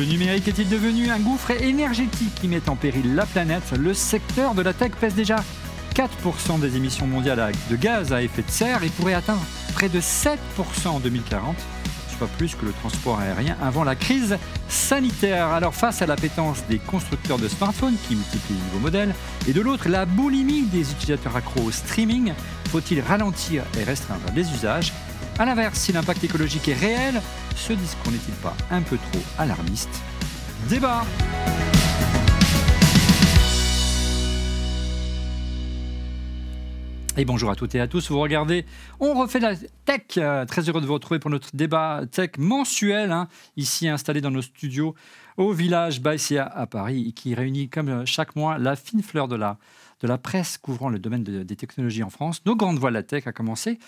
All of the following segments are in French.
Le numérique est-il devenu un gouffre énergétique qui met en péril la planète? Le secteur de la tech pèse déjà 4% des émissions mondiales de gaz à effet de serre et pourrait atteindre près de 7% en 2040 soit plus que le transport aérien avant la crise sanitaire. Alors face à l'appétence des constructeurs de smartphones qui multiplient les nouveaux modèles et de l'autre la boulimie des utilisateurs accros au streaming, faut-il ralentir et restreindre les usages? A l'inverse, si l'impact écologique est réel, ce discours n'est-il pas un peu trop alarmiste Débat Et bonjour à toutes et à tous. Vous regardez, on refait la tech. Euh, très heureux de vous retrouver pour notre débat tech mensuel, hein, ici installé dans nos studios au village Baïsia à Paris, qui réunit comme euh, chaque mois la fine fleur de la, de la presse couvrant le domaine des technologies en France. Nos grandes voix de la tech, a commencé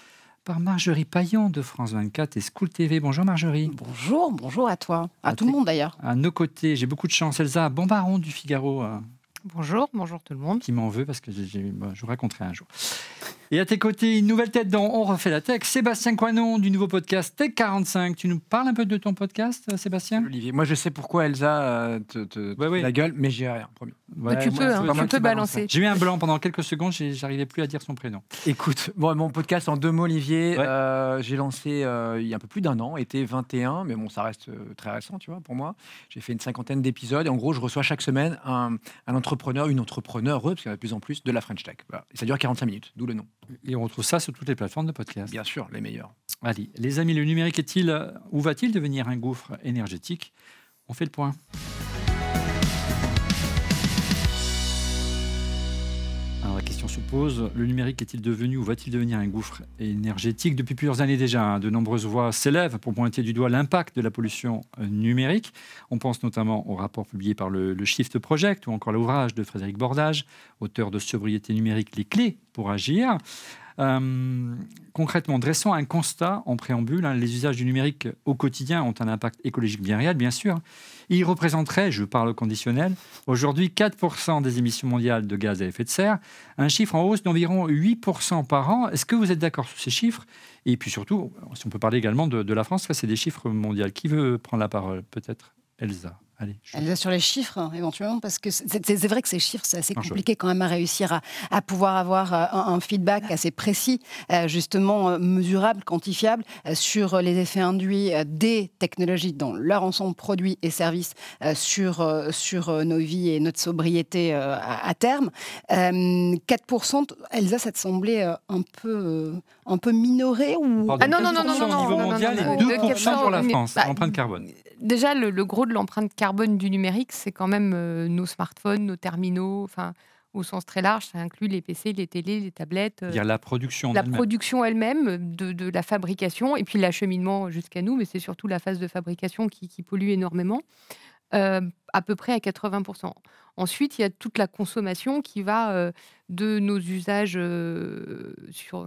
par Marjorie Paillon de France 24 et School TV. Bonjour Marjorie. Bonjour, bonjour à toi, à, tout le monde d'ailleurs. À nos côtés, j'ai beaucoup de chance. Elsa Bombaron du Figaro. Euh, Bonjour, bonjour tout le monde. Qui m'en veut parce que je vous raconterai un jour. Et à tes côtés, une nouvelle tête dans On refait la tech. Sébastien Coinon du nouveau podcast Tech 45. Tu nous parles un peu de ton podcast, euh, Sébastien? Olivier, moi je sais pourquoi Elsa euh, te, la gueule, mais j'y ai rien, promis. tu peux, hein, tu peux balancer. J'ai eu un blanc pendant quelques secondes, j'arrivais plus à dire son prénom. Écoute, bon, mon podcast en deux mots, Olivier, euh, j'ai lancé il y a un peu plus d'un an, été 21, mais bon, ça reste très récent, tu vois, pour moi. J'ai fait une cinquantaine d'épisodes et en gros, je reçois chaque semaine un, un entrepreneur, une entrepreneur, parce qu'il y en a de plus en plus, de la French Tech. Et ça dure 45 minutes, d'où le nom. Et on retrouve ça sur toutes les plateformes de podcast. Bien sûr, les meilleurs. Allez, les amis, le numérique est-il, ou va-t-il devenir un gouffre énergétique? On fait le point. Se pose. Le numérique est-il devenu ou va-t-il devenir un gouffre énergétique Depuis plusieurs années déjà, hein, de nombreuses voix s'élèvent pour pointer du doigt l'impact de la pollution euh, numérique. On pense notamment au rapport publié par le, le Shift Project ou encore l'ouvrage de Frédéric Bordage, auteur de Sobriété numérique, les clés pour agir. Euh, concrètement, dressant un constat en préambule, hein, les usages du numérique au quotidien ont un impact écologique bien réel, bien sûr. Il représenterait, je parle au conditionnel, aujourd'hui 4% des émissions mondiales de gaz à effet de serre, un chiffre en hausse d'environ 8% par an. Est-ce que vous êtes d'accord sur ces chiffres? Et puis surtout, si on peut parler également de, de la France, c'est des chiffres mondiaux. Qui veut prendre la parole? Peut-être Elsa. Elle sur les chiffres, hein, éventuellement, parce que c'est vrai que ces chiffres, c'est assez compliqué quand même à réussir à, pouvoir avoir euh, un, feedback assez précis, euh, justement euh, mesurable, quantifiable, sur les effets induits des technologies dans leur ensemble produits et services sur, sur nos vies et notre sobriété à, terme. 4%, Elsa, ça te semblait un peu, un peu minoré ou... ah non, non, non, non, non, au niveau mondial et 2% pour la France, bah, l'empreinte carbone. Déjà, le, le gros de l'empreinte carbone du numérique, c'est quand même euh, nos smartphones, nos terminaux, enfin au sens très large, ça inclut les PC, les télés, les tablettes. Il y a la production. La production elle-même de, la fabrication et puis l'acheminement jusqu'à nous, mais c'est surtout la phase de fabrication qui, pollue énormément, euh, à peu près à 80%. Ensuite, il y a toute la consommation qui va euh, de nos usages euh, sur,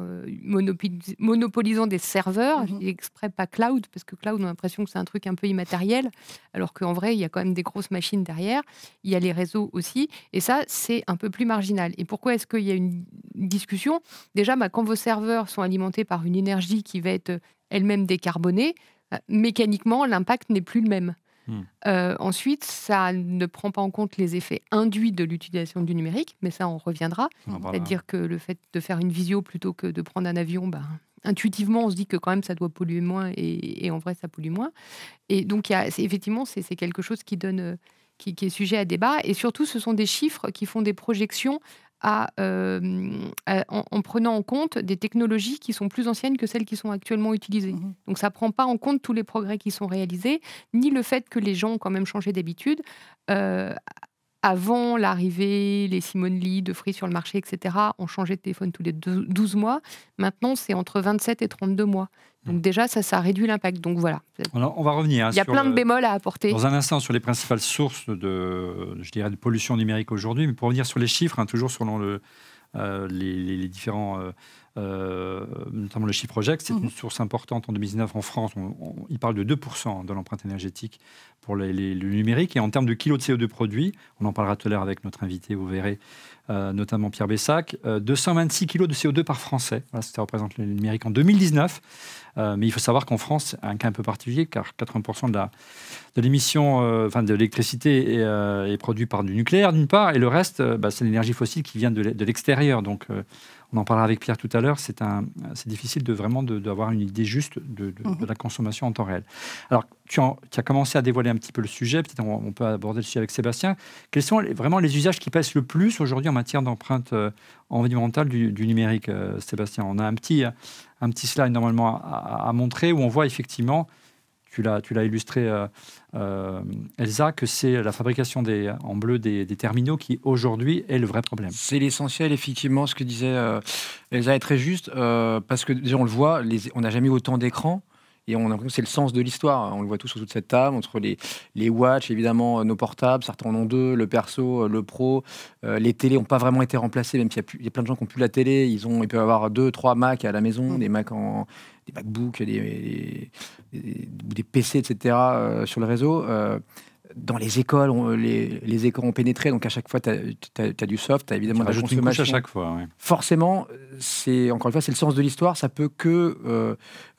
monopolisant des serveurs, mmh exprès pas cloud, parce que cloud, on a l'impression que c'est un truc un peu immatériel, alors qu'en vrai, il y a quand même des grosses machines derrière. Il y a les réseaux aussi, et ça, c'est un peu plus marginal. Et pourquoi est-ce qu'il y a une discussion? Déjà, bah, quand vos serveurs sont alimentés par une énergie qui va être elle-même décarbonée, mécaniquement, l'impact n'est plus le même. Hmm. Euh, ensuite, ça ne prend pas en compte les effets induits de l'utilisation du numérique, mais ça, on reviendra. C'est-à-dire que le fait de faire une visio plutôt que de prendre un avion, ben, intuitivement, on se dit que quand même, ça doit polluer moins, et, en vrai, ça pollue moins. Et donc, y a, effectivement, c'est quelque chose qui donne... Euh, qui, qui, est sujet à débat. Et surtout, ce sont des chiffres qui font des projections euh, en, prenant en compte des technologies qui sont plus anciennes que celles qui sont actuellement utilisées. Mmh Donc ça ne prend pas en compte tous les progrès qui sont réalisés, ni le fait que les gens ont quand même changé d'habitude. Euh, avant l'arrivée, les Simone Lee de Free sur le marché, etc., ont changé de téléphone tous les 12 mois. Maintenant, c'est entre 27 et 32 mois. Donc déjà, ça, ça réduit l'impact. Donc voilà. on va revenir. Hein, Il y a plein de bémols à apporter. Dans un instant, sur les principales sources de, je dirais, de pollution numérique aujourd'hui. Mais pour revenir sur les chiffres, hein, toujours selon le, euh, les, différents euh, notamment le Chiffre Project. C'est une source importante en 2019 en France. il parle de 2% de l'empreinte énergétique pour le numérique. Et en termes de kilos de CO2 produits, on en parlera tout à l'heure avec notre invité, vous verrez, euh, notamment Pierre Bessac, 226 euh, kg de CO2 par Français. Voilà, ça représente le numérique en 2019. Euh, mais il faut savoir qu'en France, un cas un peu particulier, car 80% de, de l'émission enfin, de l'électricité est, est, produit par du nucléaire, d'une part, et le reste, bah, c'est l'énergie fossile qui vient de l'extérieur. Donc, on en parlera avec Pierre tout à l'heure, c'est difficile de vraiment d'avoir une idée juste de, mhm. la consommation en temps réel. Alors, tu, as commencé à dévoiler un petit peu le sujet, peut-être on, peut aborder le sujet avec Sébastien. Quels sont vraiment les usages qui pèsent le plus aujourd'hui en matière d'empreinte euh, environnementale du, numérique, euh, Sébastien? On a un petit, un petit slide normalement à montrer où on voit effectivement tu l'as illustré, euh, euh, Elsa, que c'est la fabrication des, en bleu des, terminaux qui aujourd'hui est le vrai problème. C'est l'essentiel, effectivement, ce que disait euh, Elsa est très juste, parce que déjà on le voit, on n'a jamais eu autant d'écrans. Et on a l'impression que c'est le sens de l'histoire. On le voit tous autour de cette table, entre les, les watch, évidemment, nos portables, certains en ont deux, le perso, le pro. les télés n'ont pas vraiment été remplacées, même s'il y, y, a plein de gens qui n'ont plus la télé. Ils, ont, ils peuvent avoir deux, trois Mac à la maison, mmh. des Mac en, des MacBooks, des, des, PC, etc. Euh, sur le réseau. Euh, dans les écoles, les, les, écoles ont pénétré, donc à chaque fois, tu as, du soft, tu as évidemment de la consommation. à chaque fois. Forcément, c'est encore une fois, c'est le sens de l'histoire, ça peut que euh,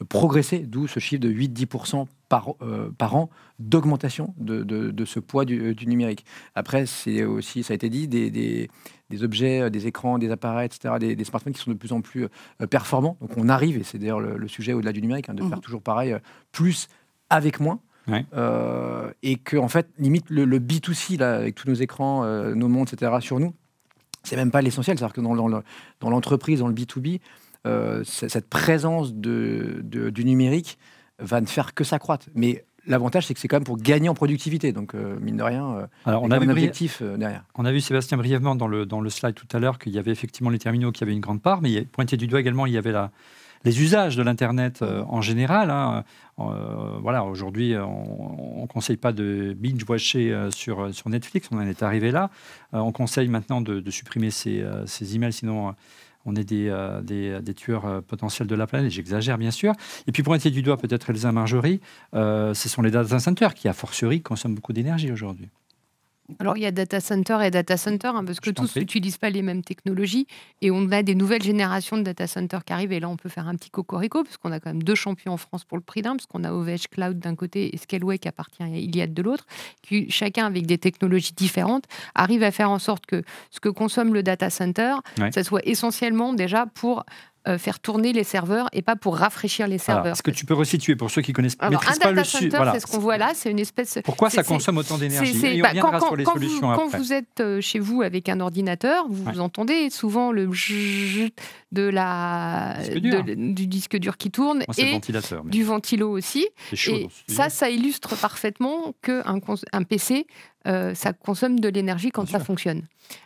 progresser, d'où ce chiffre de 8-10% par, par an d'augmentation de, de, ce poids du, du numérique. Après, c'est aussi, ça a été dit, des, des, des objets, euh, des écrans, des appareils, etc., des, smartphones qui sont de plus en plus euh, performants. Donc on arrive, et c'est d'ailleurs le, sujet au-delà du numérique, hein, de faire mhm. toujours pareil, euh, plus avec moins. Et que, en fait, limite, le, B2C, là, avec tous nos écrans, nos montres, etc., sur nous, c'est même pas l'essentiel. C'est-à-dire que dans, dans l'entreprise, dans le B2B, cette présence de, du numérique va ne faire que s'accroître. Mais L'avantage, c'est que c'est quand même pour gagner en productivité. Donc, euh, mine de rien, euh, Alors, on a un objectif euh, derrière. On a vu, Sébastien, brièvement dans le, dans le slide tout à l'heure qu'il y avait effectivement les terminaux qui avaient une grande part, mais il pointé du doigt également, il y avait la, les usages de l'Internet en général. Hein. voilà, aujourd'hui, on ne conseille pas de binge-watcher sur, sur Netflix, on en est arrivé là. on conseille maintenant de, supprimer ces, emails, sinon on est des, euh, euh, des, tueurs euh, potentiels de la planète, j'exagère bien sûr. Et puis pointer du doigt peut-être Elsa Marjorie, ce sont les data centers qui, a fortiori, consomment beaucoup d'énergie aujourd'hui. Alors, il y a data center et data center, hein, parce que tous n'utilisent pas les mêmes technologies. Et on a des nouvelles générations de data center qui arrivent. Et là, on peut faire un petit cocorico, parce qu'on a quand même deux champions en France pour le prix d'un, parce qu'on a OVH Cloud d'un côté et Scaleway qui appartient à Iliad de l'autre, qui, chacun avec des technologies différentes, arrive à faire en sorte que ce que consomme le data center, ça soit essentiellement déjà pour faire tourner les serveurs et pas pour rafraîchir les serveurs. Est-ce que tu peux resituer pour ceux qui connaissent Alors, un data center, c'est ce qu'on voit là, c'est une espèce. Pourquoi ça consomme autant d'énergie bah, quand, les solutions vous, quand vous êtes euh, chez vous avec un ordinateur, vous, entendez souvent le de la du disque dur qui tourne et du ventilo aussi. Et ça, ça illustre parfaitement que un, un PC euh, ça consomme de l'énergie quand ça fonctionne.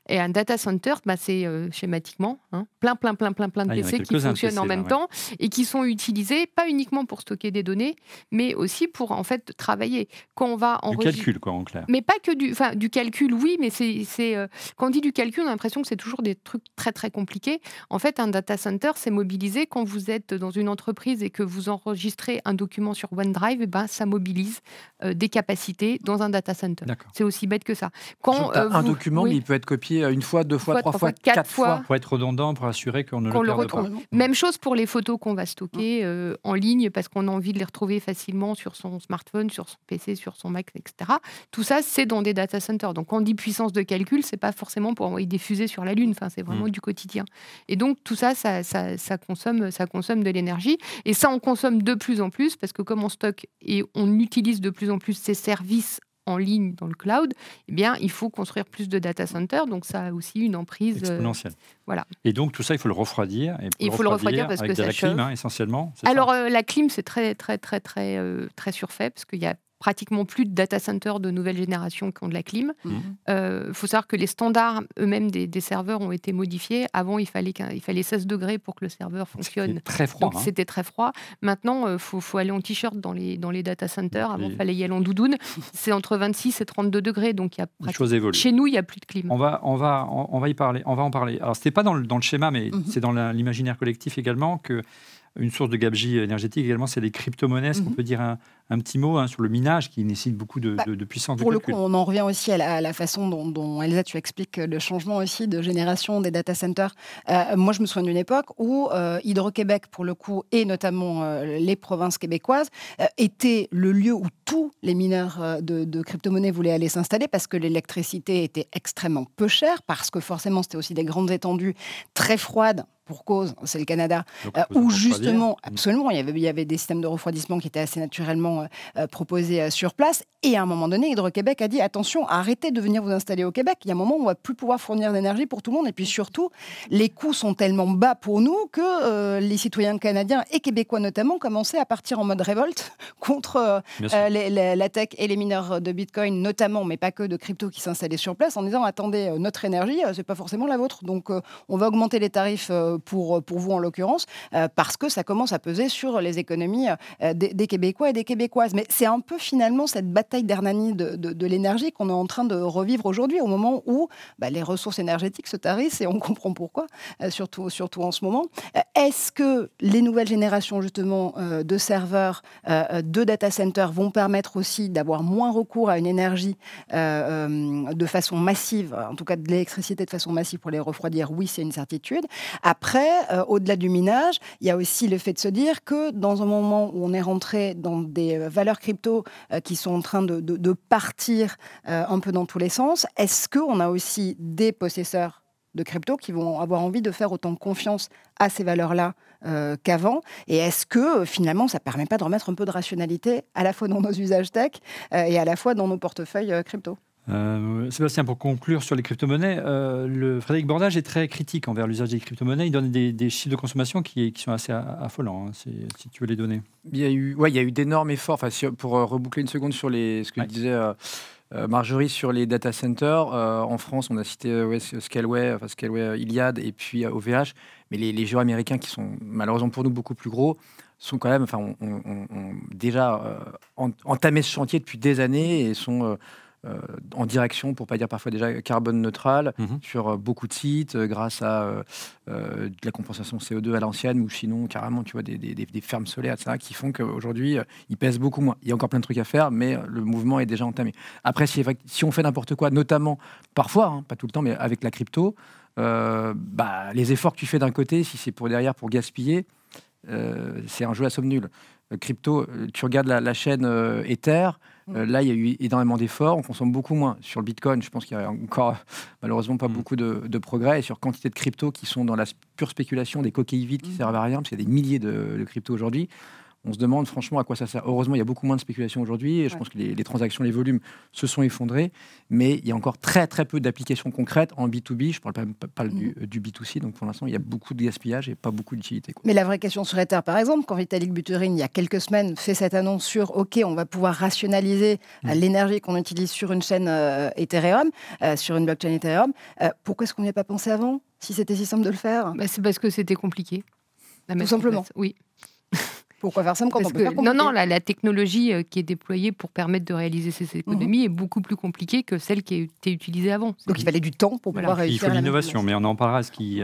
Et un data center, bah, c'est euh, schématiquement hein, plein, plein, plein, plein, plein de ah, PC qui fonctionnent en même temps et qui sont utilisés pas uniquement pour stocker des données, mais aussi pour en fait travailler. Quand on va en du calcul, quoi, en clair. Mais pas que du, enfin, du calcul, oui, mais c'est euh, quand on dit du calcul, on a l'impression que c'est toujours des trucs très très compliqués. En fait, un data center, c'est mobilisé quand vous êtes dans une entreprise et que vous enregistrez un document sur OneDrive, et ben ça mobilise des capacités dans un data center. C'est aussi bête que ça. Quand, euh, un document, il peut être copié une fois, deux fois, trois, fois, quatre, fois. Pour être redondant, pour assurer qu'on ne le, perde pas. Même chose pour les photos qu'on va stocker euh, en ligne parce qu'on a envie de les retrouver facilement sur son smartphone, sur son PC, sur son Mac, etc. Tout ça, c'est dans des data centers. Donc, quand on dit puissance de calcul, c'est pas forcément pour envoyer des fusées sur la Lune. Enfin, c'est vraiment mm. du quotidien. Et donc, tout ça ça, ça, ça, consomme, ça consomme de l'énergie. Et ça, on consomme de plus en plus parce que comme on stocke et on utilise de plus en plus ces services en ligne dans le cloud, eh bien, il faut construire plus de data centers. Donc, ça a aussi une emprise euh, exponentielle. voilà. Et donc, tout ça, il faut le refroidir. Et il faut le refroidir parce que ça la clim, hein, essentiellement. Alors, euh, la clim, c'est très, très, très, très, euh, très surfait parce qu'il y a pratiquement plus de data centers de nouvelle génération qui ont de la clim. Il mhm. euh, faut savoir que les standards eux-mêmes des, serveurs ont été modifiés. Avant, il fallait, il fallait 16 degrés pour que le serveur fonctionne. C'était très froid. Hein. C'était très froid. Maintenant, il euh, faut, faut, aller en t-shirt dans les, dans les data centers. Avant, il fallait y aller en doudoune. C'est entre 26 et 32 degrés. Donc, il y a Chez nous, il n'y a plus de clim. On va, on, va, on, va y parler. On va en parler. Alors, ce n'était pas dans le, dans le schéma, mais mhm. c'est dans l'imaginaire collectif également que une source de gabegie énergétique également, c'est les crypto-monnaies. Est-ce qu'on mhm. peut dire un, un petit mot hein, sur le minage qui nécessite beaucoup de, bah, puissance Pour le coup, on en revient aussi à la, façon dont, Elsa, tu expliques le changement aussi de génération des data centers. Euh, moi, je me souviens d'une époque où euh, Hydro-Québec, pour le coup, et notamment euh, les provinces québécoises, étaient le lieu où tous les mineurs de, de crypto-monnaies voulaient aller s'installer parce que l'électricité était extrêmement peu chère, parce que forcément, c'était aussi des grandes étendues très froides pour cause, c'est le Canada, où justement, absolument, il y, avait, il y avait des systèmes de refroidissement qui étaient assez naturellement euh, euh, proposés euh, sur place. Et à un moment donné, Hydro-Québec a dit attention, arrêtez de venir vous installer au Québec. Il y a un moment où on va plus pouvoir fournir d'énergie pour tout le monde. Et puis surtout, les coûts sont tellement bas pour nous que les citoyens canadiens et québécois notamment commençaient à partir en mode révolte contre la tech et les mineurs de Bitcoin notamment, mais pas que de crypto qui s'installaient sur place en disant attendez, notre énergie, c'est pas forcément la vôtre. Donc on va augmenter les tarifs pour, pour vous en l'occurrence parce que ça commence à peser sur les économies des, des Québécois et des Québécois. Mais c'est un peu finalement cette bataille d'Hernani de, de, l'énergie qu'on est en train de revivre aujourd'hui, au moment où bah, les ressources énergétiques se tarissent et on comprend pourquoi, euh, surtout, surtout en ce moment. Euh, est-ce que les nouvelles générations justement euh, de serveurs, de data centers vont permettre aussi d'avoir moins recours à une énergie de façon massive, en tout cas de l'électricité de façon massive pour les refroidir? Oui, c'est une certitude. Après, au-delà du minage, il y a aussi le fait de se dire que dans un moment où on est rentré dans des valeurs crypto euh, qui sont en train de, partir euh, un peu dans tous les sens. Est-ce qu'on a aussi des possesseurs de crypto qui vont avoir envie de faire autant confiance à ces valeurs-là euh, qu'avant? Et est-ce que finalement ça ne permet pas de remettre un peu de rationalité à la fois dans nos usages tech et à la fois dans nos portefeuilles crypto? Euh, Sébastien, pour conclure sur les crypto-monnaies, euh, le Frédéric Bordage est très critique envers l'usage des crypto-monnaies. Il donne des, chiffres de consommation qui, sont assez affolants, hein, si, tu veux les donner. Il y a eu, ouais, il y a eu d'énormes efforts. Enfin, pour euh, reboucler une seconde sur les, ce que disait Marjorie sur les data centers, en France, on a cité ouais, Scaleway, enfin, Scaleway Iliad et puis OVH, mais les, les, jeux américains qui sont malheureusement pour nous beaucoup plus gros sont quand même, enfin, on, déjà entamé ce chantier depuis des années et sont euh, en direction, pour pas dire parfois déjà carbone neutral, mhm. sur euh, beaucoup de sites, euh, grâce à de la compensation CO2 à l'ancienne, ou sinon carrément, tu vois, des, des, fermes solaires, etc., qui font qu'aujourd'hui, ils pèsent beaucoup moins. Il y a encore plein de trucs à faire, mais le mouvement est déjà entamé. Après, si, si on fait n'importe quoi, notamment parfois, hein, pas tout le temps, mais avec la crypto, bah, les efforts que tu fais d'un côté, si c'est pour derrière pour gaspiller, c'est un jeu à somme nulle. crypto, tu regardes la, la chaîne Ether, euh, là, il y a eu énormément d'efforts, on consomme beaucoup moins. Sur le Bitcoin, je pense qu'il y a encore malheureusement pas mm. beaucoup de, progrès. Et sur quantité de cryptos qui sont dans la pure spéculation, des coquilles vides qui mm. servent à rien, parce qu'il y a des milliers de, de cryptos aujourd'hui on se demande franchement à quoi ça sert. Heureusement, il y a beaucoup moins de spéculation aujourd'hui et je pense que les, transactions, les volumes se sont effondrés, mais il y a encore très très peu d'applications concrètes en B2B. Je ne parle pas, pas du, mhm. du, B2C, donc pour l'instant, il y a beaucoup de gaspillage et pas beaucoup d'utilité. Mais la vraie question sur Ether, par exemple, quand Vitalik Buterin, il y a quelques semaines, fait cette annonce sur OK, on va pouvoir rationaliser euh, mhm. l'énergie qu'on utilise sur une chaîne euh, Ethereum, euh, sur une blockchain Ethereum, pourquoi est-ce qu'on n'y a pas pensé avant, si c'était si simple de le faire? Bah, C'est parce que c'était compliqué. Tout simplement. Oui. Pourquoi faire ça quand on peut Non, non, la, technologie euh, qui est déployée pour permettre de réaliser ces économies mhm. est beaucoup plus compliquée que celle qui a été utilisée avant. Donc il fallait du temps pour pouvoir réussir. Il faut l'innovation, mais on en parlera. Est-ce qu'il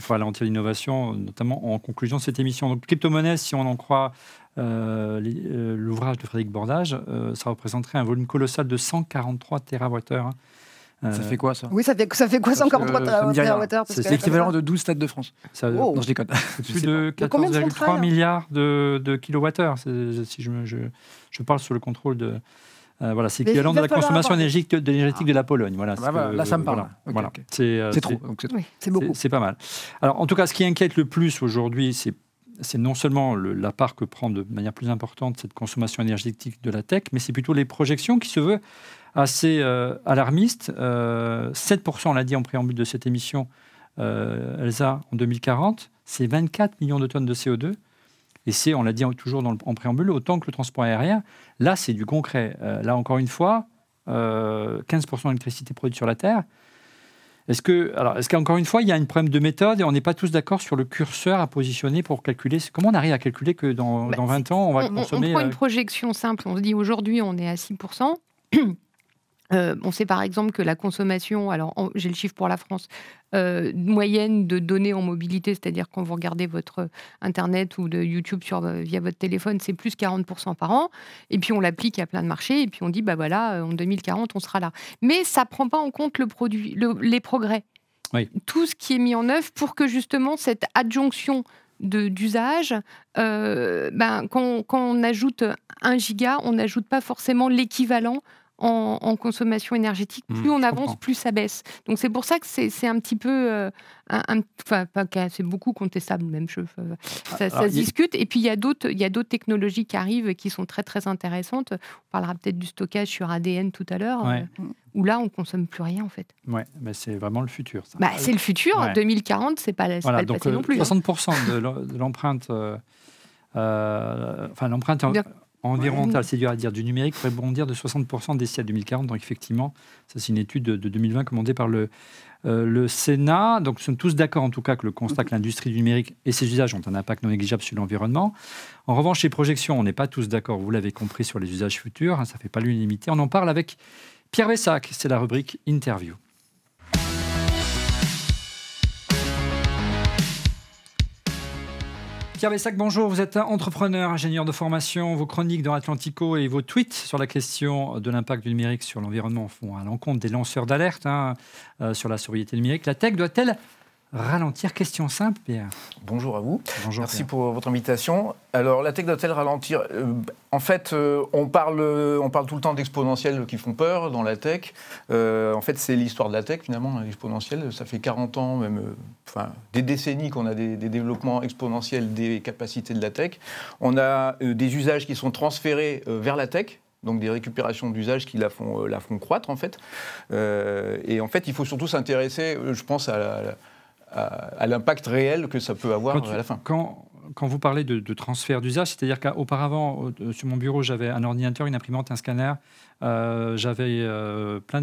faut ralentir l'innovation, notamment en conclusion de cette émission Donc crypto-monnaie, si on en croit euh, euh, l'ouvrage de Frédéric Bordage, ça représenterait un volume colossal de 143 TWh. Hein. Ça fait quoi ça? Oui, ça fait, ça fait quoi 143 TWh C'est l'équivalent de 12 stades de France. Ça, oh. Non, je déconne. Plus de 14,3 milliards de, de kilowattheures. Si je, je, je, parle sous le contrôle de. Euh, voilà, c'est l'équivalent de la consommation énergétique de, l'énergétique de la Pologne. Voilà, bah, là, ça me parle. Voilà. Euh, c'est trop. C'est beaucoup. C'est pas mal. Alors, en tout cas, ce qui inquiète le plus aujourd'hui, c'est c'est non seulement le, la part que prend de manière plus importante cette consommation énergétique de la tech, mais c'est plutôt les projections qui se veulent assez euh, alarmiste. 7%, euh, on l'a dit en préambule de cette émission, euh, Elsa, en 2040, c'est 24 millions de tonnes de CO2. Et c'est, on l'a dit toujours dans le, en préambule, autant que le transport aérien. Là, c'est du concret. Là, encore une fois, 15% euh, d'électricité produite sur la Terre. Est-ce que, alors, est-ce qu'encore une fois, il y a un problème de méthode et on n'est pas tous d'accord sur le curseur à positionner pour calculer Comment on arrive à calculer que dans, 20 bah, ans, on va consommer. On prend une projection simple. On se dit aujourd'hui, on est à 6%. Euh, on sait par exemple que la consommation, alors j'ai le chiffre pour la France, euh, moyenne de données en mobilité, c'est-à-dire quand vous regardez votre Internet ou de YouTube sur, euh, via votre téléphone, c'est plus 40% par an. Et puis on l'applique à plein de marchés, et puis on dit, bah voilà, en 2040, on sera là. Mais ça ne prend pas en compte le produit, les progrès. Tout ce qui est mis en œuvre pour que justement cette adjonction d'usage, ben, quand, quand, on ajoute un giga, on n'ajoute pas forcément l'équivalent en, consommation énergétique, mmh, plus on avance, plus ça baisse. Donc c'est pour ça que c'est un petit peu, euh, enfin c'est beaucoup contestable même, je, euh, ça, se discute. Et puis il y a d'autres, il y a d'autres technologies qui arrivent qui sont très très intéressantes. On parlera peut-être du stockage sur ADN tout à l'heure, euh, où là on consomme plus rien en fait. Ouais, mais c'est vraiment le futur. Bah, c'est le futur. 2040, c'est pas, pas le passé non plus. 60% hein. de l'empreinte, enfin l'empreinte environnemental, c'est dur à dire, du numérique pourrait bondir de 60% d'ici à 2040. Donc effectivement, ça c'est une étude de, 2020 commandée par le, euh, le Sénat. Donc nous sommes tous d'accord en tout cas que le constat que l'industrie du numérique et ses usages ont un impact non négligeable sur l'environnement. En revanche, les projections, on n'est pas tous d'accord, vous l'avez compris, sur les usages futurs. Hein, ça ne fait pas l'unanimité. On en parle avec Pierre Bessac, c'est la rubrique Interview. Pierre Bessac, bonjour. Vous êtes entrepreneur, ingénieur de formation. Vos chroniques dans Atlantico et vos tweets sur la question de l'impact du numérique sur l'environnement font à l'encontre des lanceurs d'alerte hein, euh, sur la sobriété numérique. La tech doit-elle ralentir Question simple, Pierre. Bonjour à vous. Bonjour, Merci pour votre invitation. Alors, la tech doit-elle ralentir euh, En fait, euh, on, parle, on parle tout le temps d'exponentiels qui font peur dans la tech. Euh, en fait, c'est l'histoire de la tech, finalement, l'exponentiel. Ça fait 40 ans, même enfin, des décennies qu'on a des, des, développements exponentiels des capacités de la tech. On a des usages qui sont transférés vers la tech, donc des récupérations d'usages qui la font, la font croître en fait. et en fait, il faut surtout s'intéresser, je pense, à la, à, l'impact réel que ça peut avoir à la fin. Quand, quand vous parlez de, transfert d'usage, c'est-à-dire qu'auparavant, euh, sur mon bureau, j'avais un ordinateur, une imprimante, un scanner, euh, j'avais euh, plein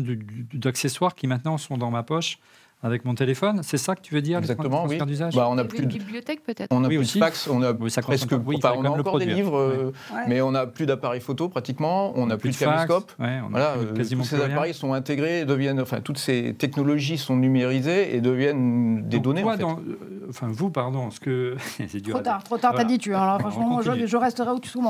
d'accessoires qui maintenant sont dans ma poche avec mon téléphone. C'est ça que tu veux dire Exactement, oui. Bah, on a plus de bibliothèque peut-être. On a plus de fax, on a presque, on a encore des livres, euh, mais on n'a plus d'appareils photo pratiquement, on n'a plus, de caméscope. voilà, euh, tous ces appareils sont intégrés, deviennent, enfin toutes ces technologies sont numérisées et deviennent des données. en fait. Enfin vous, pardon, ce que c'est dur. Trop tard, trop tard, t'as dit tu. Alors franchement, je, resterai où tu sois.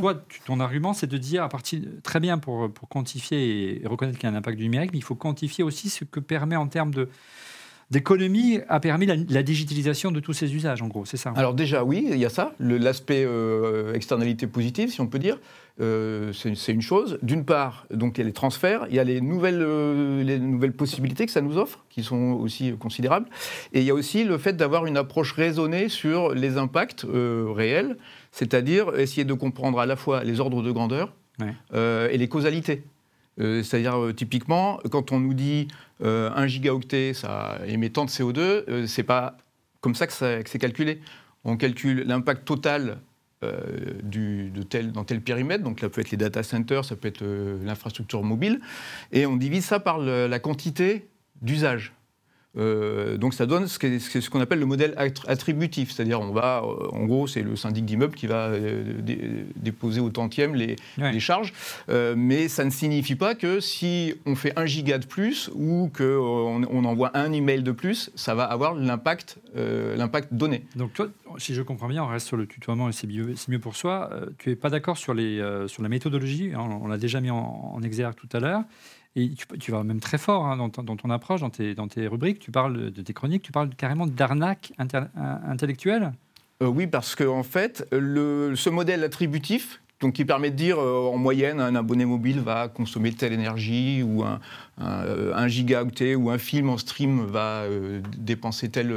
toi, ton argument, c'est de dire à partir très bien pour pour quantifier et reconnaître qu'il y a un impact du numérique, mais il faut quantifier aussi ce que permet en termes de d'économie a permis la, digitalisation de tous ces usages, en gros, c'est ça? Alors déjà, oui, il y a ça, l'aspect euh, externalité positive, si on peut dire. Euh, c'est une chose. D'une part, donc il y a les transferts, il y a les nouvelles, euh, les nouvelles possibilités que ça nous offre, qui sont aussi considérables. Et il y a aussi le fait d'avoir une approche raisonnée sur les impacts réels, c'est-à-dire essayer de comprendre à la fois les ordres de grandeur et les causalités. Euh, c'est-à-dire, euh, typiquement, quand on nous dit 1 euh, gigaoctet, ça émet tant de CO2, c'est pas comme ça que, c'est calculé. On calcule l'impact total de tel, dans tel périmètre, donc ça peut être les data centers, ça peut être l'infrastructure mobile, et on divise ça par la quantité d'usage. Euh, donc ça donne ce qu'on appelle le modèle attributif, c'est-à-dire on va, euh, en gros, c'est le syndic d'immeuble qui va euh, déposer au tantième les, charges, mais ça ne signifie pas que si on fait un giga de plus ou qu'on on envoie un email de plus, ça va avoir l'impact l'impact donné. Donc toi, si je comprends bien, on reste sur le tutoiement et c'est mieux, mieux, pour soi. tu n'es pas d'accord sur, les, sur la méthodologie, hein, on, l'a déjà mis en, en exergue tout à l'heure. Et tu, vas même très fort hein, dans, ton, approche, dans tes, rubriques. Tu parles de tes chroniques, tu parles carrément d'arnaque intellectuelle? Euh, oui, parce qu'en en fait, ce modèle attributif, donc qui permet de dire euh, en moyenne un abonné mobile va consommer telle énergie ou un, un, gigaoctet ou un film en stream va euh, dépenser telle,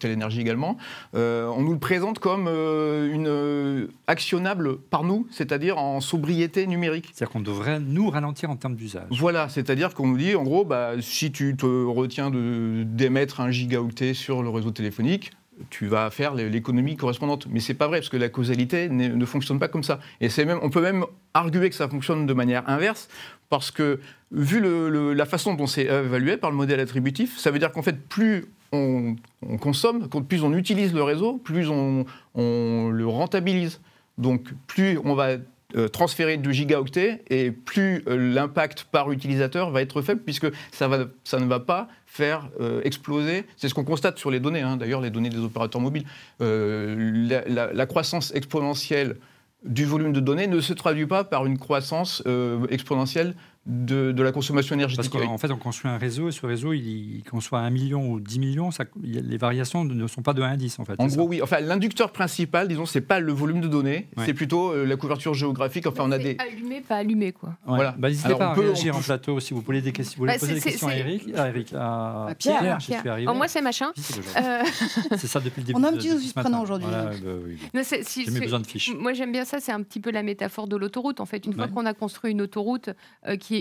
telle énergie également. Euh, on nous le présente comme une actionnable par nous, c'est-à-dire en sobriété numérique. C'est-à-dire qu'on devrait nous ralentir en termes d'usage. Voilà, c'est-à-dire qu'on nous dit en gros, bah, si tu te retiens d'émettre un gigaoctet sur le réseau téléphonique, tu vas faire l'économie correspondante. Mais c'est pas vrai, parce que la causalité ne fonctionne pas comme ça. Et même, on peut même arguer que ça fonctionne de manière inverse, parce que vu la façon dont c'est évalué par le modèle attributif, ça veut dire qu'en fait, plus on, consomme, plus on utilise le réseau, plus on, le rentabilise. Donc plus on va euh, transférer du gigaoctet et plus euh, l'impact par utilisateur va être faible puisque ça, ne va pas faire euh, exploser. C'est ce qu'on constate sur les données, hein, d'ailleurs les données des opérateurs mobiles. la, croissance exponentielle du volume de données ne se traduit pas par une croissance exponentielle de, la consommation énergétique. Parce qu'en fait, on construit un réseau et ce réseau, il, conçoit 1 million ou 10 millions, ça, les variations ne sont pas de 1 à 10 en fait. En gros, oui. Enfin, l'inducteur principal, disons, c'est pas le volume de données, c'est plutôt euh, la couverture géographique. Enfin, on a des. Allumé, pas allumé, quoi. Voilà. Bah, N'hésitez pas à réagir en plateau si vous voulez, des questions, vous voulez bah, poser des questions à Eric, à, Eric, à, Pierre. Moi, c'est machin. Euh, c'est ça depuis le début. On a un petit prenant aujourd'hui. Bah, J'ai besoin de fiches. Moi, j'aime bien ça. C'est un petit peu la métaphore de l'autoroute. En fait, une fois qu'on a construit une autoroute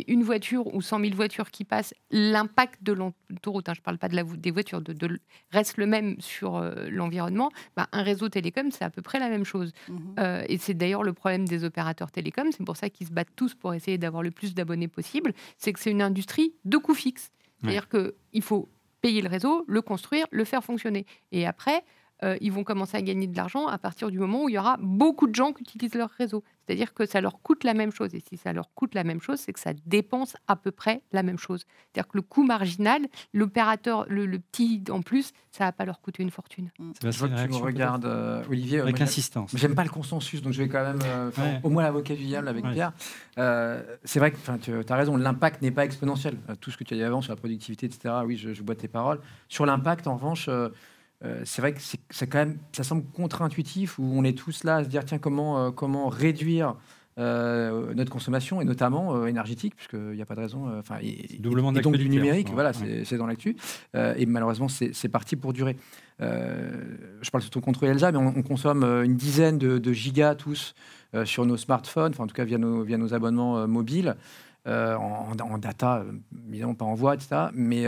une voiture ou 100 000 voitures qui passent, l'impact de l'autoroute, hein, je ne parle pas de la, des voitures, de, reste le même sur euh, l'environnement. Bah, un réseau télécom, c'est à peu près la même chose. Mhm. Euh, et c'est d'ailleurs le problème des opérateurs télécoms. C'est pour ça qu'ils se battent tous pour essayer d'avoir le plus d'abonnés possible. C'est que c'est une industrie de coûts fixes. C'est-à-dire qu'il faut payer le réseau, le construire, le faire fonctionner. Et après, euh, ils vont commencer à gagner de l'argent à partir du moment où il y aura beaucoup de gens qui utilisent leur réseau. C'est-à-dire que ça leur coûte la même chose. Et si ça leur coûte la même chose, c'est que ça dépense à peu près la même chose. C'est-à-dire que le coût marginal, l'opérateur, le, petit en plus, ça va pas leur coûter une fortune. Mmh. Je vois que tu me regardes, euh, Olivier. Avec insistance. J'aime pas le consensus, donc je vais quand même euh, au moins l'avocat du diable avec Pierre. c'est vrai que tu as raison, l'impact n'est pas exponentiel. tout ce que tu as dit avant sur la productivité, etc., oui, je, je bois tes paroles. Sur l'impact, en revanche, euh, c'est vrai que c'est quand même, ça semble contre-intuitif où on est tous là à se dire tiens comment euh, comment réduire euh, notre consommation et notamment énergétique puisqu'il n'y a pas de raison. Enfin, doublement et, donc du numérique, voilà, c'est dans l'actu et malheureusement c'est parti pour durer. je parle surtout contre Elsa, mais on, consomme une dizaine de, gigas tous sur nos smartphones, enfin en tout cas via nos via nos abonnements mobiles. En, en, data, évidemment pas en voix, etc. Mais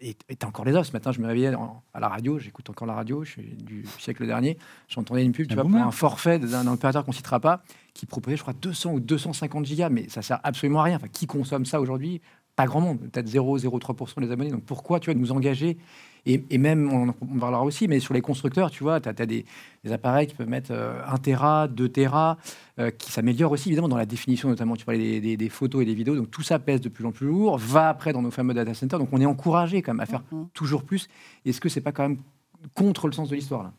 et t'as encore les os. Ce matin, je me réveillais à la radio, j'écoute encore la radio, je suis du siècle dernier. J'entendais une pub, tu vois, pour un forfait d'un opérateur qu'on ne citera pas, qui proposait, je crois, 200 ou 250 gigas, mais ça sert absolument à rien. Enfin, qui consomme ça aujourd'hui? Pas grand monde, peut-être 0,03% des abonnés. Donc pourquoi, tu vois, nous engager et, même, on en parlera aussi, mais sur les constructeurs, tu vois, tu as, des, appareils qui peuvent mettre 1 euh, Tera, 2 Tera, euh, qui s'améliorent aussi évidemment dans la définition, notamment tu parlais des, photos et des vidéos. Donc tout ça pèse de plus en plus lourd, va après dans nos fameux data centers. Donc on est encouragé quand même à faire mm-hmm. toujours plus. Est-ce que c'est pas quand même contre le sens de l'histoire là?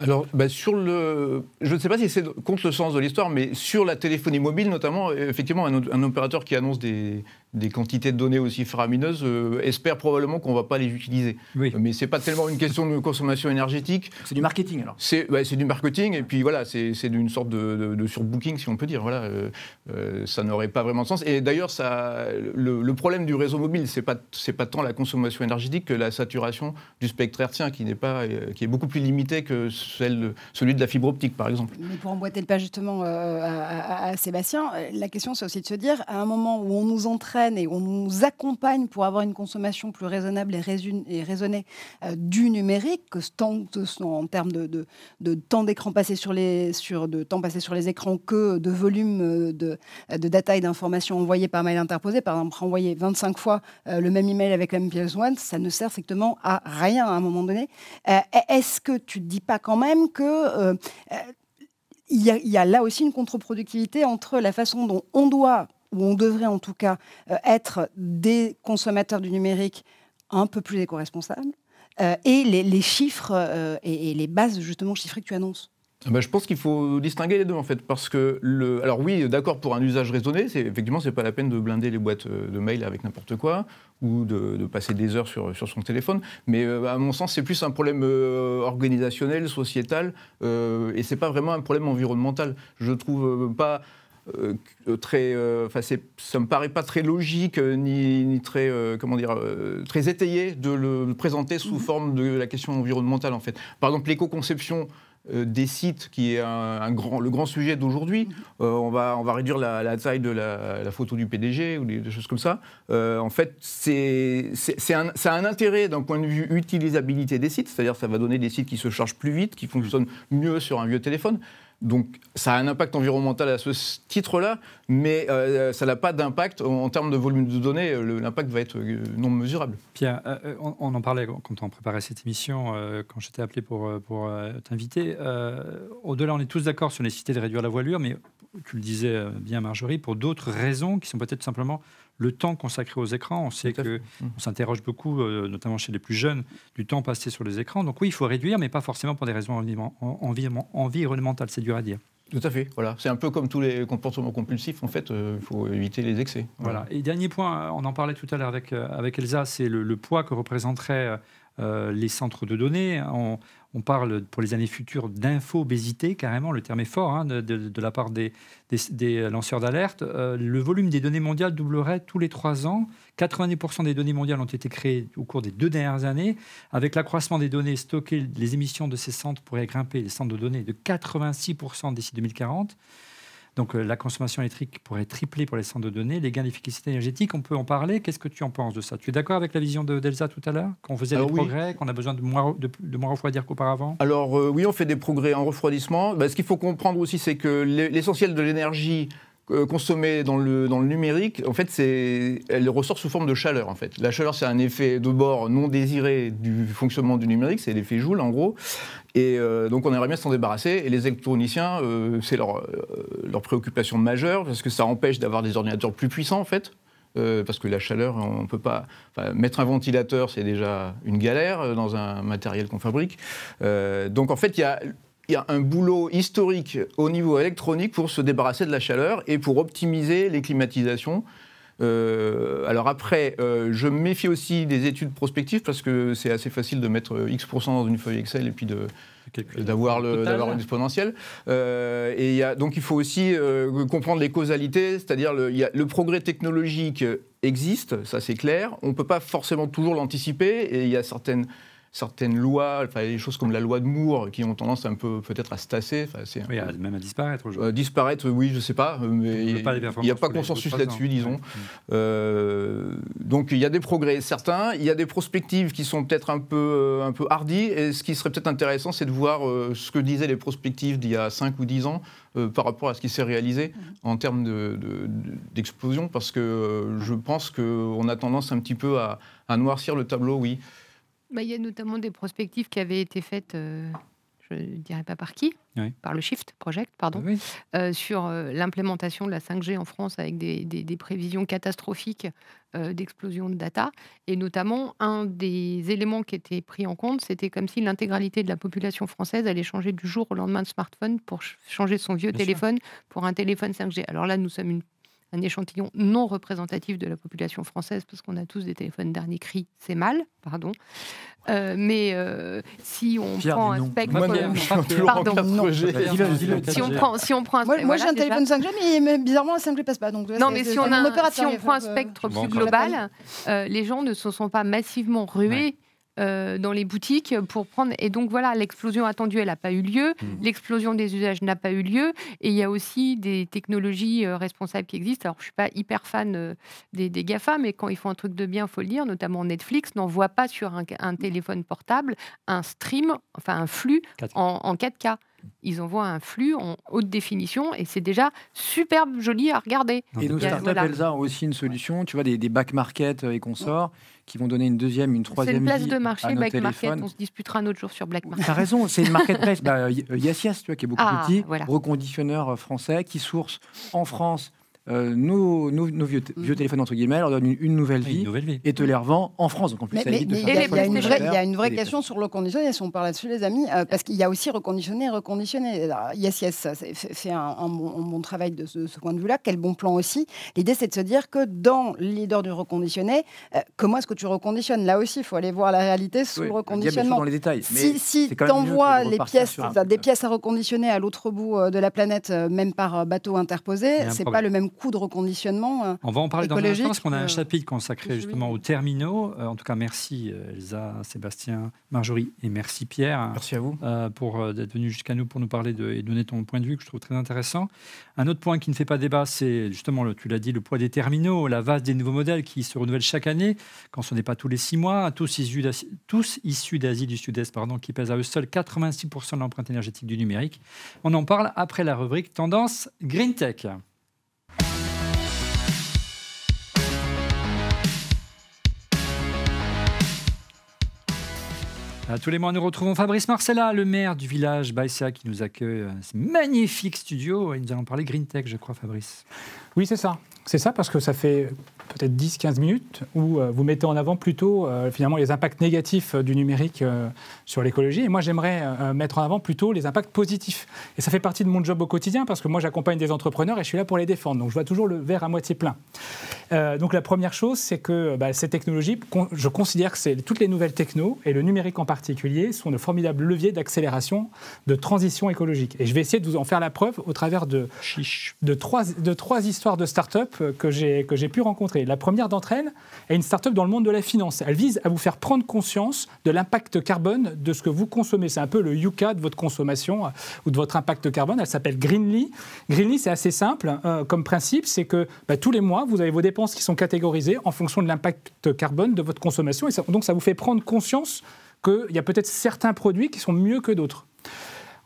Alors, bah, sur le, je ne sais pas si c'est contre le sens de l'histoire, mais sur la téléphonie mobile notamment, effectivement, un, opérateur qui annonce des, des, quantités de données aussi faramineuses euh, espère probablement qu'on ne va pas les utiliser. Oui. Mais ce n'est pas tellement une question de consommation énergétique. C'est du marketing alors C'est bah, du marketing, et puis voilà, c'est d'une sorte de, de, surbooking, si on peut dire. Voilà, euh, euh, ça n'aurait pas vraiment de sens. Et d'ailleurs, le, le, problème du réseau mobile, ce n'est pas, pas tant la consommation énergétique que la saturation du spectre hertzien, qui, pas, qui est beaucoup plus limitée que celle, celui de la fibre optique, par exemple. Mais pour emboîter le pas justement euh, à, Sébastien, euh, la question c'est aussi de se dire, à un moment où on nous entraîne et on nous accompagne pour avoir une consommation plus raisonnable et, raisonnée euh, du numérique, que tant, en termes de, temps d'écran passé sur les, sur, de temps passé sur les écrans que de volume de, de data et d'informations envoyées par mail interposé, par exemple envoyer 25 fois le même email avec la même pièce one, ça ne sert strictement à rien à un moment donné. Est-ce que tu ne dis pas quand même que euh, euh, il y, a là aussi une contre-productivité entre la façon dont on doit, ou on devrait en tout cas, euh, être des consommateurs du numérique un peu plus éco-responsables, et les, chiffres et, les bases justement chiffrées que tu annonces. Bah, je pense qu'il faut distinguer les deux en fait, parce que le, alors oui, d'accord pour un usage raisonné, c'est effectivement c'est pas la peine de blinder les boîtes euh, de mail avec n'importe quoi ou de, passer des heures sur, sur son téléphone, mais euh, à mon sens c'est plus un problème euh, organisationnel, sociétal, euh, et c'est pas vraiment un problème environnemental. Je trouve pas très, enfin ça me paraît pas très logique ni, ni très, comment dire, très étayé de le présenter sous mmh. forme de la question environnementale en fait. Par exemple l'éco-conception euh, des sites, qui est un, grand, le grand sujet d'aujourd'hui. Euh, on, va, on va réduire la, taille de la, photo du PDG ou des, choses comme ça. Euh, en fait, c'est, un, ça a un intérêt d'un point de vue utilisabilité des sites, c'est-à-dire ça va donner des sites qui se chargent plus vite, qui fonctionnent mieux sur un vieux téléphone. Donc ça a un impact environnemental à ce titre-là, mais euh, ça n'a pas d'impact en, termes de volume de données. L'impact va être euh, non mesurable. Pierre, euh, on, en parlait quand on préparait cette émission, quand je t'ai appelé pour, pour t'inviter. Au-delà, on est tous d'accord sur la nécessité de réduire la voilure, mais tu le disais bien Marjorie, pour d'autres raisons qui sont peut-être simplement le temps consacré aux écrans. On sait qu'on on s'interroge beaucoup, euh, notamment chez les plus jeunes, du temps passé sur les écrans. Donc oui, il faut réduire, mais pas forcément pour des raisons environnementales. C'est dur à dire. Tout à fait. Voilà, c'est un peu comme tous les comportements compulsifs. En fait, euh, il faut éviter les excès. Voilà. Et dernier point, on en parlait tout à l'heure avec, euh, avec Elsa, c'est le, poids que représenteraient les centres de données. On, parle pour les années futures d'info-obésité, carrément, le terme est fort, hein, de, la part des, lanceurs d'alerte. Euh, le volume des données mondiales doublerait tous les trois ans. 90% des données mondiales ont été créées au cours des deux dernières années. Avec l'accroissement des données stockées, les émissions de ces centres pourraient grimper, les centres de données, de 86% d'ici 2040. Donc euh, la consommation électrique pourrait tripler pour les centres de données. Les gains d'efficacité énergétique, on peut en parler. Qu'est-ce que tu en penses de ça? Tu es d'accord avec la vision d'Elsa tout à l'heure? Qu'on faisait des progrès, qu'on a besoin de moins, de, moins refroidir qu'auparavant? Alors euh, oui, on fait des progrès en refroidissement. Bah, ce qu'il faut comprendre aussi, c'est que l'essentiel de l'énergie consommée dans le, dans le numérique, en fait, elle ressort sous forme de chaleur. En fait. La chaleur, c'est un effet de bord non désiré du fonctionnement du numérique, c'est l'effet Joule en gros. Et euh, donc on aimerait bien s'en débarrasser. Et les électroniciens, euh, c'est leur, leur, préoccupation majeure, parce que ça empêche d'avoir des ordinateurs plus puissants, en fait. parce que la chaleur, on ne peut pas. mettre un ventilateur, c'est déjà une galère dans un matériel qu'on fabrique. donc en fait, il y a il y a un boulot historique au niveau électronique pour se débarrasser de la chaleur et pour optimiser les climatisations. Euh, alors après, euh, je me méfie aussi des études prospectives parce que c'est assez facile de mettre X% dans une feuille Excel et puis de, d'avoir une exponentielle. Euh, et y a, donc il faut aussi comprendre les causalités, c'est-à-dire le, le progrès technologique existe, ça c'est clair. On ne peut pas forcément toujours l'anticiper et il y a certaines certaines lois, enfin, des choses comme la loi de Moore, qui ont tendance un peu peut-être à se tasser. Enfin, oui, même à disparaître aujourd'hui. Euh, disparaître, oui, je ne sais pas, mais il n'y a pas consensus là-dessus, disons. Euh, donc il y a des progrès certains, il y a des perspectives qui sont peut-être un peu, euh, un peu hardies, et ce qui serait peut-être intéressant, c'est de voir ce que disaient les prospectives d'il y a 5 ou 10 ans par rapport à ce qui s'est réalisé mmh. en termes d'explosion, parce que je pense qu'on a tendance un petit peu à, à noircir le tableau, oui. Bah, il y a notamment des prospectives qui avaient été faites, euh, je ne dirais pas par qui, par le Shift Project, pardon, euh, sur euh, l'implémentation de la 5G en France avec des, des, prévisions catastrophiques d'explosion de data. Et notamment, un des éléments qui était pris en compte, c'était comme si l'intégralité de la population française allait changer du jour au lendemain de smartphone pour changer son vieux téléphone pour un téléphone 5G. Alors là, nous sommes une un échantillon non représentatif de la population française, parce qu'on a tous des téléphones dernier cri, c'est mal, pardon. Euh, mais euh, si on prend un spectre, pardon, non. Si on prend, si on prend un, moi, moi j'ai un téléphone 5G, mais bizarrement la 5G passe pas. Donc non, mais si on, a, si on prend un spectre plus global, euh, les gens ne se sont pas massivement rués euh, dans les boutiques pour prendre. Et donc voilà, l'explosion attendue, elle n'a pas eu lieu. Mmh. L'explosion des usages n'a pas eu lieu. Et il y a aussi des technologies euh, responsables qui existent. Alors je suis pas hyper fan euh, des, des, GAFA, mais quand ils font un truc de bien, faut le dire. Notamment Netflix n'envoie pas sur un, téléphone portable un stream, enfin un flux en, en 4K ils envoient un flux en haute définition et c'est déjà superbe joli à regarder. Et nos startups, Elsa, ont aussi une solution, tu vois, des, des back market et consorts qui vont donner une deuxième, une troisième. C'est une place de marché, Black Market. On se disputera un autre jour sur Black Market. T'as raison, c'est une marketplace. bah, Yes Yes, tu vois, qui est beaucoup ah, plus petit, reconditionneur français, qui source en France euh, nos, nos, vieux, vieux, téléphones, entre guillemets, leur donne une, nouvelle, vie, et te les revend en France. Donc en plus, mais, il y, a une vraie question sur le reconditionné, si on parle là-dessus, les amis, euh, parce qu'il y a aussi reconditionné et reconditionné. yes, yes, ça fait un, bon, travail de ce, point de vue-là. Quel bon plan aussi. L'idée, c'est de se dire que dans le leader du reconditionné, euh, comment est-ce que tu reconditionnes? Là aussi, il faut aller voir la réalité sous le reconditionnement. Dans les détails. si si tu envoies les pièces, des pièces à reconditionner à l'autre bout de la planète, même par bateau interposé, c'est pas le même coût de reconditionnement. On va en parler dans un instant parce qu'on a un chapitre consacré justement aux terminaux. en tout cas, merci Elsa, Sébastien, Marjorie et merci Pierre. Merci à vous. pour d'être venu jusqu'à nous pour nous parler de, et donner ton point de vue que je trouve très intéressant. Un autre point qui ne fait pas débat, c'est justement, tu l'as dit, le poids des terminaux, la vase des nouveaux modèles qui se renouvellent chaque année, quand ce n'est pas tous les six mois, tous issus d'Asie du Sud-Est, pardon, qui pèsent à eux seuls 86% de l'empreinte énergétique du numérique. On en parle après la rubrique Tendance Green Tech. Tous les mois, nous retrouvons Fabrice Marcella, le maire du village Baïsia, qui nous accueille à ce magnifique studio. Et nous allons parler Green Tech, je crois, Fabrice. Oui, c'est ça. C'est ça parce que ça fait peut-être 10-15 minutes où euh, vous mettez en avant plutôt euh, finalement les impacts négatifs euh, du numérique sur l'écologie. Et moi, j'aimerais mettre en avant plutôt les impacts positifs. Et ça fait partie de mon job au quotidien parce que moi, j'accompagne des entrepreneurs et je suis là pour les défendre. Donc, je vois toujours le verre à moitié plein. donc, la première chose, c'est que bah, ces technologies, je considère que c'est toutes les nouvelles technos et le numérique en particulier sont de formidables leviers d'accélération de transition écologique. Et je vais essayer de vous en faire la preuve au travers de, de, trois, de trois histoires de start-up que j'ai pu rencontrer. La première d'entre elles est une start-up dans le monde de la finance. Elle vise à vous faire prendre conscience de l'impact carbone de ce que vous consommez. C'est un peu le Yuka de votre consommation euh, ou de votre impact carbone. Elle s'appelle Greenly. Greenly, c'est assez simple euh, comme principe. C'est que bah, tous les mois, vous avez vos dépenses qui sont catégorisées en fonction de l'impact carbone de votre consommation. Et donc, ça vous fait prendre conscience qu'il y a peut-être certains produits qui sont mieux que d'autres.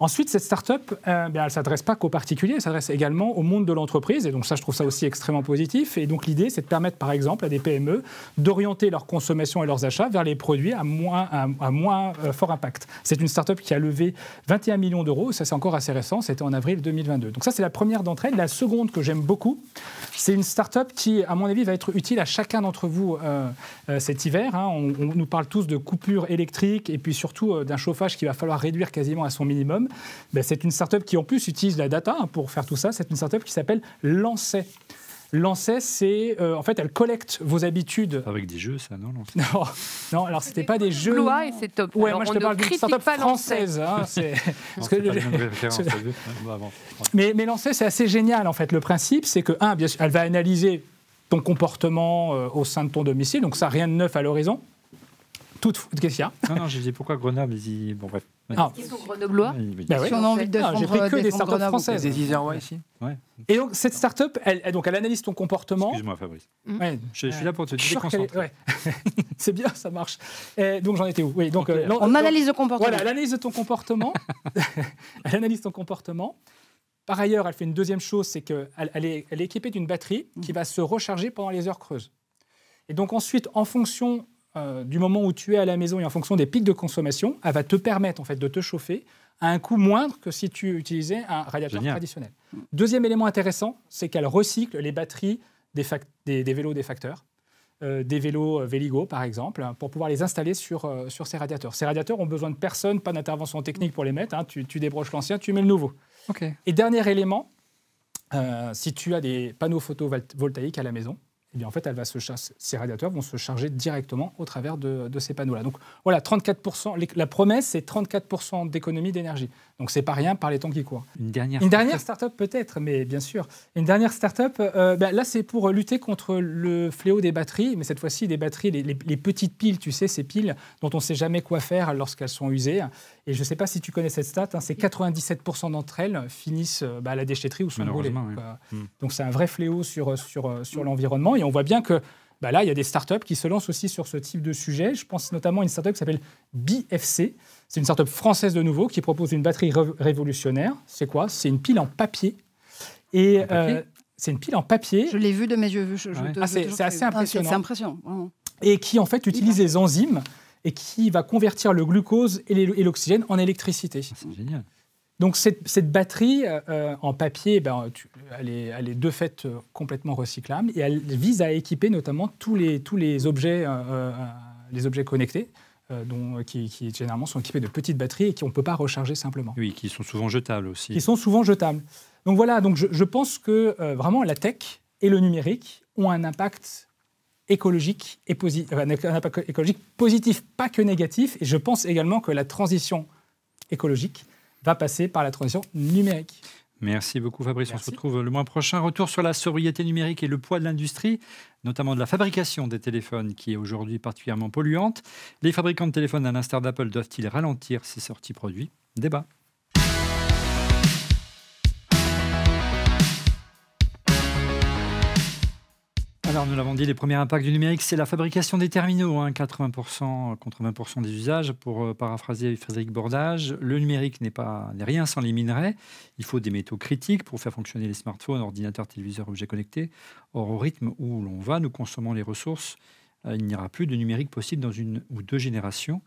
Ensuite, cette start-up, euh, elle ne s'adresse pas qu'aux particuliers, elle s'adresse également au monde de l'entreprise. Et donc ça, je trouve ça aussi extrêmement positif. Et donc l'idée, c'est de permettre, par exemple, à des PME d'orienter leur consommation et leurs achats vers les produits à moins, à, moins euh, fort impact. C'est une start-up qui a levé 21 millions d'euros. Ça, c'est encore assez récent. C'était en avril 2022. Donc ça, c'est la première d'entre elles. La seconde que j'aime beaucoup, c'est une start-up qui, à mon avis, va être utile à chacun d'entre vous euh, cet hiver. Hein. On, nous parle tous de coupures électriques et puis surtout d'un chauffage qu'il va falloir réduire quasiment à son minimum. Ben, c'est une startup qui en plus utilise la data pour faire tout ça. C'est une startup qui s'appelle Lancet. Lancet, c'est euh, en fait, elle collecte vos habitudes. Avec des jeux, ça, non Non, non alors c'était pas des jeux. Loi et c'est top. Ouais, moi je te parle d'une startup française. Hein, mais, mais Lancet, c'est assez génial en fait. Le principe, c'est que un, bien sûr, elle va analyser ton comportement euh, au sein de ton domicile, donc ça rien de neuf à l'horizon. Toute... Qu'est-ce qu'il y a? Non, non, j'ai dit pourquoi Grenoble? Bon, bref. Ah. Ils sont grenoblois bah Si on a envie de J'ai pris que des startups françaises. Des Isérois ici ouais. Et donc, cette startup, elle, donc, elle analyse ton comportement. Excuse-moi, Fabrice. Mmh. Ouais. Je, suis là pour te déconcentrer. Ouais. C'est bien, ça marche. Et donc, j'en étais où? Oui, donc, euh, On analyse le comportement. Voilà, elle analyse ton comportement. elle analyse ton comportement. Par ailleurs, elle fait une deuxième chose, c'est qu'elle elle est, elle est équipée d'une batterie qui va se recharger pendant les heures creuses. Et donc ensuite, en fonction euh, du moment où tu es à la maison et en fonction des pics de consommation, elle va te permettre en fait de te chauffer à un coût moindre que si tu utilisais un radiateur traditionnel. Deuxième élément intéressant, c'est qu'elle recycle les batteries des, vélos des facteurs. Euh, des vélos euh, Véligo, par exemple, pour pouvoir les installer sur, sur ces radiateurs. Ces radiateurs ont besoin de personne, pas d'intervention technique pour les mettre. Hein. Tu, débroches l'ancien, tu mets le nouveau. Et dernier élément, si tu as des panneaux photovoltaïques à la maison, eh en fait, elle va se ces radiateurs vont se charger directement au travers de, ces panneaux-là. Donc voilà, 34%, la promesse, c'est 34% d'économie d'énergie. Donc c'est pas rien par les temps qui courent. Une dernière, Une dernière start-up peut-être, mais bien sûr. Une dernière start-up, euh, ben là c'est pour lutter contre le fléau des batteries, mais cette fois-ci des batteries, les, petites piles, tu sais, ces piles dont on ne sait jamais quoi faire lorsqu'elles sont usées. Et je ne sais pas si tu connais cette stat, hein, c'est 97% d'entre elles finissent euh, bah, à la déchetterie ou sont brûlées. Hmm. Donc c'est un vrai fléau sur, sur, sur l'environnement. Et on voit bien que bah, là, il y a des startups qui se lancent aussi sur ce type de sujet. Je pense notamment à une startup qui s'appelle BFC. C'est une startup française de nouveau qui propose une batterie révolutionnaire. C'est quoi? C'est une pile en papier. Et euh, c'est une pile en papier. Je l'ai vu de mes yeux. Ah, c'est assez impressionnant. c'est impressionnant. Et qui en fait utilise les enzymes et qui va convertir le glucose et l'oxygène en électricité. C'est génial. Donc cette, batterie euh, en papier, ben, elle, est, de fait euh, complètement recyclable et elle vise à équiper notamment tous les, tous les, objets, euh, les objets connectés. Dont, qui, généralement sont équipés de petites batteries et qu'on ne peut pas recharger simplement. Oui, qui sont souvent jetables aussi. Qui sont souvent jetables. Donc voilà, donc je, pense que vraiment la tech et le numérique ont un impact écologique, et un impact écologique positif, pas que négatif. Et je pense également que la transition écologique va passer par la transition numérique. Merci beaucoup Fabrice. On se retrouve le mois prochain. Retour sur la sobriété numérique et le poids de l'industrie, notamment de la fabrication des téléphones qui est aujourd'hui particulièrement polluante. Les fabricants de téléphones, à l'instar d'Apple, doivent-ils ralentir ces sorties produits? Débat. Alors, nous l'avons dit, les premiers impacts du numérique, c'est la fabrication des terminaux, 80% hein, contre 20% des usages. Pour euh, paraphraser Frédéric Bordage, le numérique n'est pas rien sans les minerais. Il faut des métaux critiques pour faire fonctionner les smartphones, ordinateurs, téléviseurs, objets connectés. Or, au rythme où l'on va, nous consommons les ressources. Euh, il n'y aura plus de numérique possible dans une ou deux générations.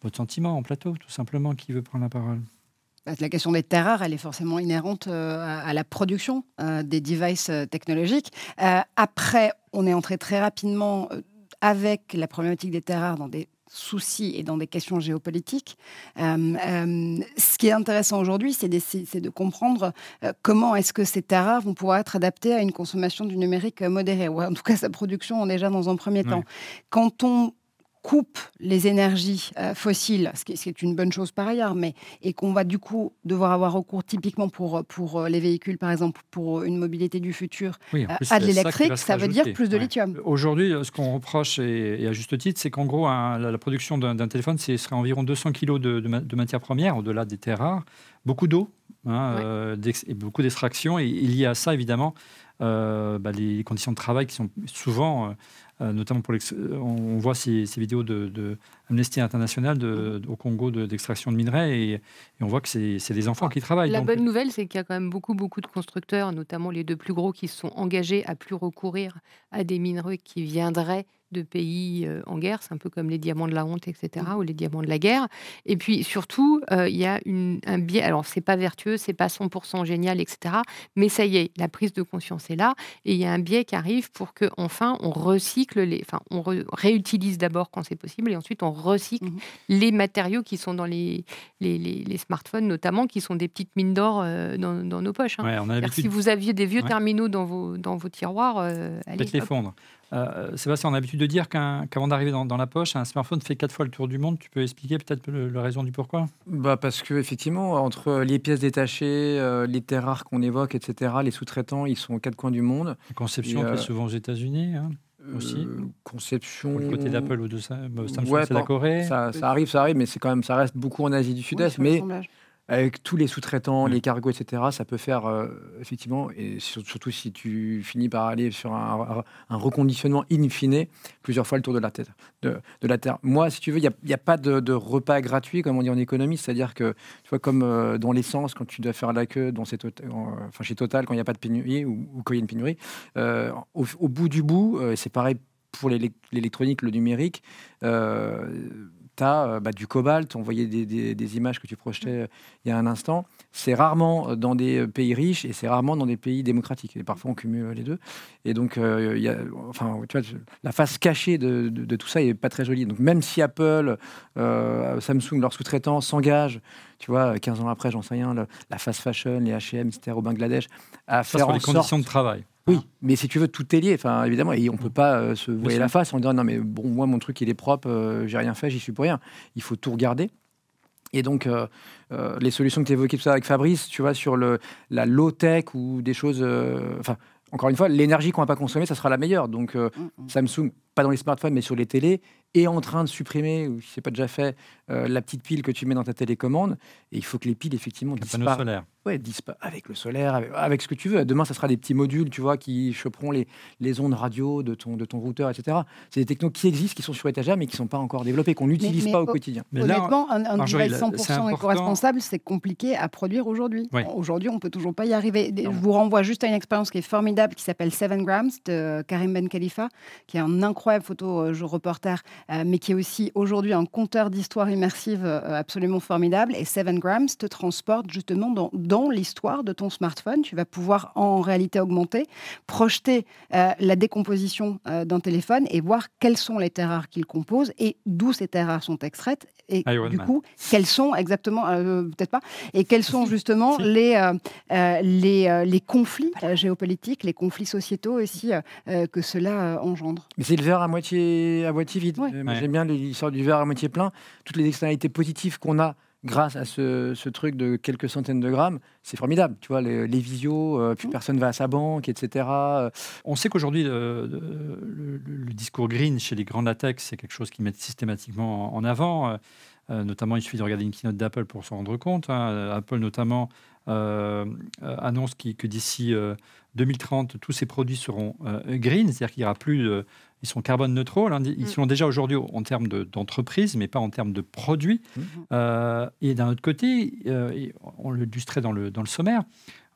Votre sentiment en plateau, tout simplement, qui veut prendre la parole? La question des terres rares, elle est forcément inhérente euh, à la production euh, des devices euh, technologiques. après, on est entré très rapidement avec la problématique des terres rares dans des soucis et dans des questions géopolitiques. ce qui est intéressant aujourd'hui, c'est de comprendre comment est-ce que ces terres rares vont pouvoir être adaptées à une consommation du numérique modérée, ou en tout cas sa production déjà dans un premier temps. Quand on coupe les énergies euh, fossiles, ce qui, est une bonne chose par ailleurs, mais et qu'on va du coup devoir avoir recours typiquement pour, pour euh, les véhicules, par exemple, pour une mobilité du futur, euh, à de l'électrique, ça, veut dire plus de lithium. Aujourd'hui, ce qu'on reproche, et, à juste titre, c'est qu'en gros, la, production d'un téléphone, ce serait environ 200 kg de, de, matières premières, au-delà des terres rares, beaucoup d'eau, hein, et beaucoup d'extraction, et il y a ça, évidemment, bah, les conditions de travail qui sont souvent euh, notamment pour on voit ces, vidéos de, Amnesty International au Congo d'extraction de, minerais et, on voit que c'est des enfants qui travaillent. La bonne nouvelle, c'est qu'il y a quand même beaucoup, beaucoup de constructeurs, notamment les deux plus gros, qui sont engagés à plus recourir à des minerais qui viendraient de pays euh, en guerre, c'est un peu comme les diamants de la honte, etc., mmh. ou les diamants de la guerre. Et puis surtout, euh, il y a un biais, alors c'est pas vertueux, c'est pas 100% génial, etc., mais ça y est, la prise de conscience est là, et il y a un biais qui arrive pour que enfin on recycle les, enfin on réutilise d'abord quand c'est possible, et ensuite on recycle mmh les matériaux qui sont dans les, les, smartphones, notamment, qui sont des petites mines d'or euh, dans, nos poches. Hein. si vous aviez des vieux terminaux dans vos, dans vos tiroirs, allez, les fondre. Euh, Sébastien, on a l'habitude de dire qu'avant d'arriver dans, la poche, un smartphone fait quatre fois le tour du monde. Tu peux expliquer peut-être la raison du pourquoi? Bah Parce que effectivement, entre les pièces détachées, euh, les terres rares qu'on évoque, etc., les sous-traitants, ils sont aux quatre coins du monde. La conception euh, souvent aux États-Unis hein, aussi. conception. le côté d'Apple ou de Samsung, ouais, c'est la Corée. Ça, ça, arrive, ça arrive, mais c'est quand même, ça reste beaucoup en Asie du Sud-Est. mais avec tous les sous-traitants, les cargos, etc., ça peut faire euh, effectivement, et surtout si tu finis par aller sur un, reconditionnement in fine, plusieurs fois le tour de la, tête, de, la Terre. Moi, si tu veux, il n'y a, pas de, repas gratuit, comme on dit en économie, c'est-à-dire que, tu vois, comme euh, dans l'essence, quand tu dois faire la queue dans enfin, chez Total, quand il n'y a pas de pénurie ou, quand il y a une pénurie, euh, au, bout du bout, c'est pareil pour l'électronique, le numérique tu as euh, bah, du cobalt. On voyait des, images que tu projetais euh, il y a un instant. C'est rarement euh, dans des pays riches et c'est rarement dans des pays démocratiques. Et parfois, on cumule les deux. Et donc, il y a, enfin, tu vois, la face cachée de, tout ça n'est pas très jolie. Donc, même si Apple, Samsung, leurs sous-traitants s'engagent, tu vois, 15 ans après, j'en sais rien, la fast fashion, les H&M, etc., au Bangladesh, à faire en les conditions de travail. Oui, mais si tu veux, tout est lié. Enfin, évidemment, et on peut pas euh, se voir la face en disant non, mais bon, moi, mon truc, il est propre, euh, j'ai rien fait, j'y suis pour rien. Il faut tout regarder. Et donc, euh, les solutions que tu évoquais tout ça avec Fabrice, tu vois, sur le, la low-tech ou des choses. Enfin, encore une fois, l'énergie qu'on va pas consommer, ça sera la meilleure. Donc, mm, mm. Samsung, pas dans les smartphones, mais sur les télés, est en train de supprimer, ou si c'est pas déjà fait, la petite pile que tu mets dans ta télécommande. Et il faut que les piles, effectivement, disparaissent. Ouais, avec le solaire, avec, ce que tu veux. Demain, ça sera des petits modules, tu vois, qui choperont les, les ondes radio de ton, de ton routeur, etc. C'est des technos qui existent, qui sont sur étagère, mais qui ne sont pas encore développés, qu'on n'utilise pas au quotidien. Mais honnêtement, un, un device 100% éco-responsable, c'est compliqué à produire aujourd'hui. Aujourd'hui, on ne peut toujours pas y arriver. Je vous renvoie juste à une expérience qui est formidable, qui s'appelle Seven Grams, de Karim Ben Khalifa, qui est un incroyable photo reporter, euh, mais qui est aussi aujourd'hui un compteur d'histoire immersive euh, absolument formidable. Et Seven Grams te transporte justement dans dans l'histoire de ton smartphone. Tu vas pouvoir en réalité augmentée projeter euh, la décomposition euh, d'un téléphone et voir quelles sont les terres rares qu'il compose et d'où ces terres rares sont extraites et du coup quels sont exactement euh, peut-être pas et quels sont justement les, les, les conflits géopolitiques, les conflits sociétaux aussi que cela engendre. Mais c'est le verre à moitié à moitié vide. J'aime bien l'histoire du verre à moitié plein. Toutes les externalités positives qu'on a grâce à ce, truc de quelques centaines de grammes, c'est formidable. Tu vois, les, visios, euh, plus mmh. personne va à sa banque, etc. On sait qu'aujourd'hui, le, discours green chez les grands latex, c'est quelque chose qu'ils mettent systématiquement en avant. Euh, notamment, il suffit de regarder une keynote d'Apple pour s'en rendre compte. Hein. Apple, notamment, euh, annonce que d'ici 2030, tous ces produits seront green, c'est-à-dire qu'il n'y aura plus ils sont carbone neutraux. Ils mm. sont déjà aujourd'hui en termes d'entreprise, mais pas en termes de produits. Mm. Euh, et d'un autre côté, euh, on le illustrait dans le, dans le sommaire,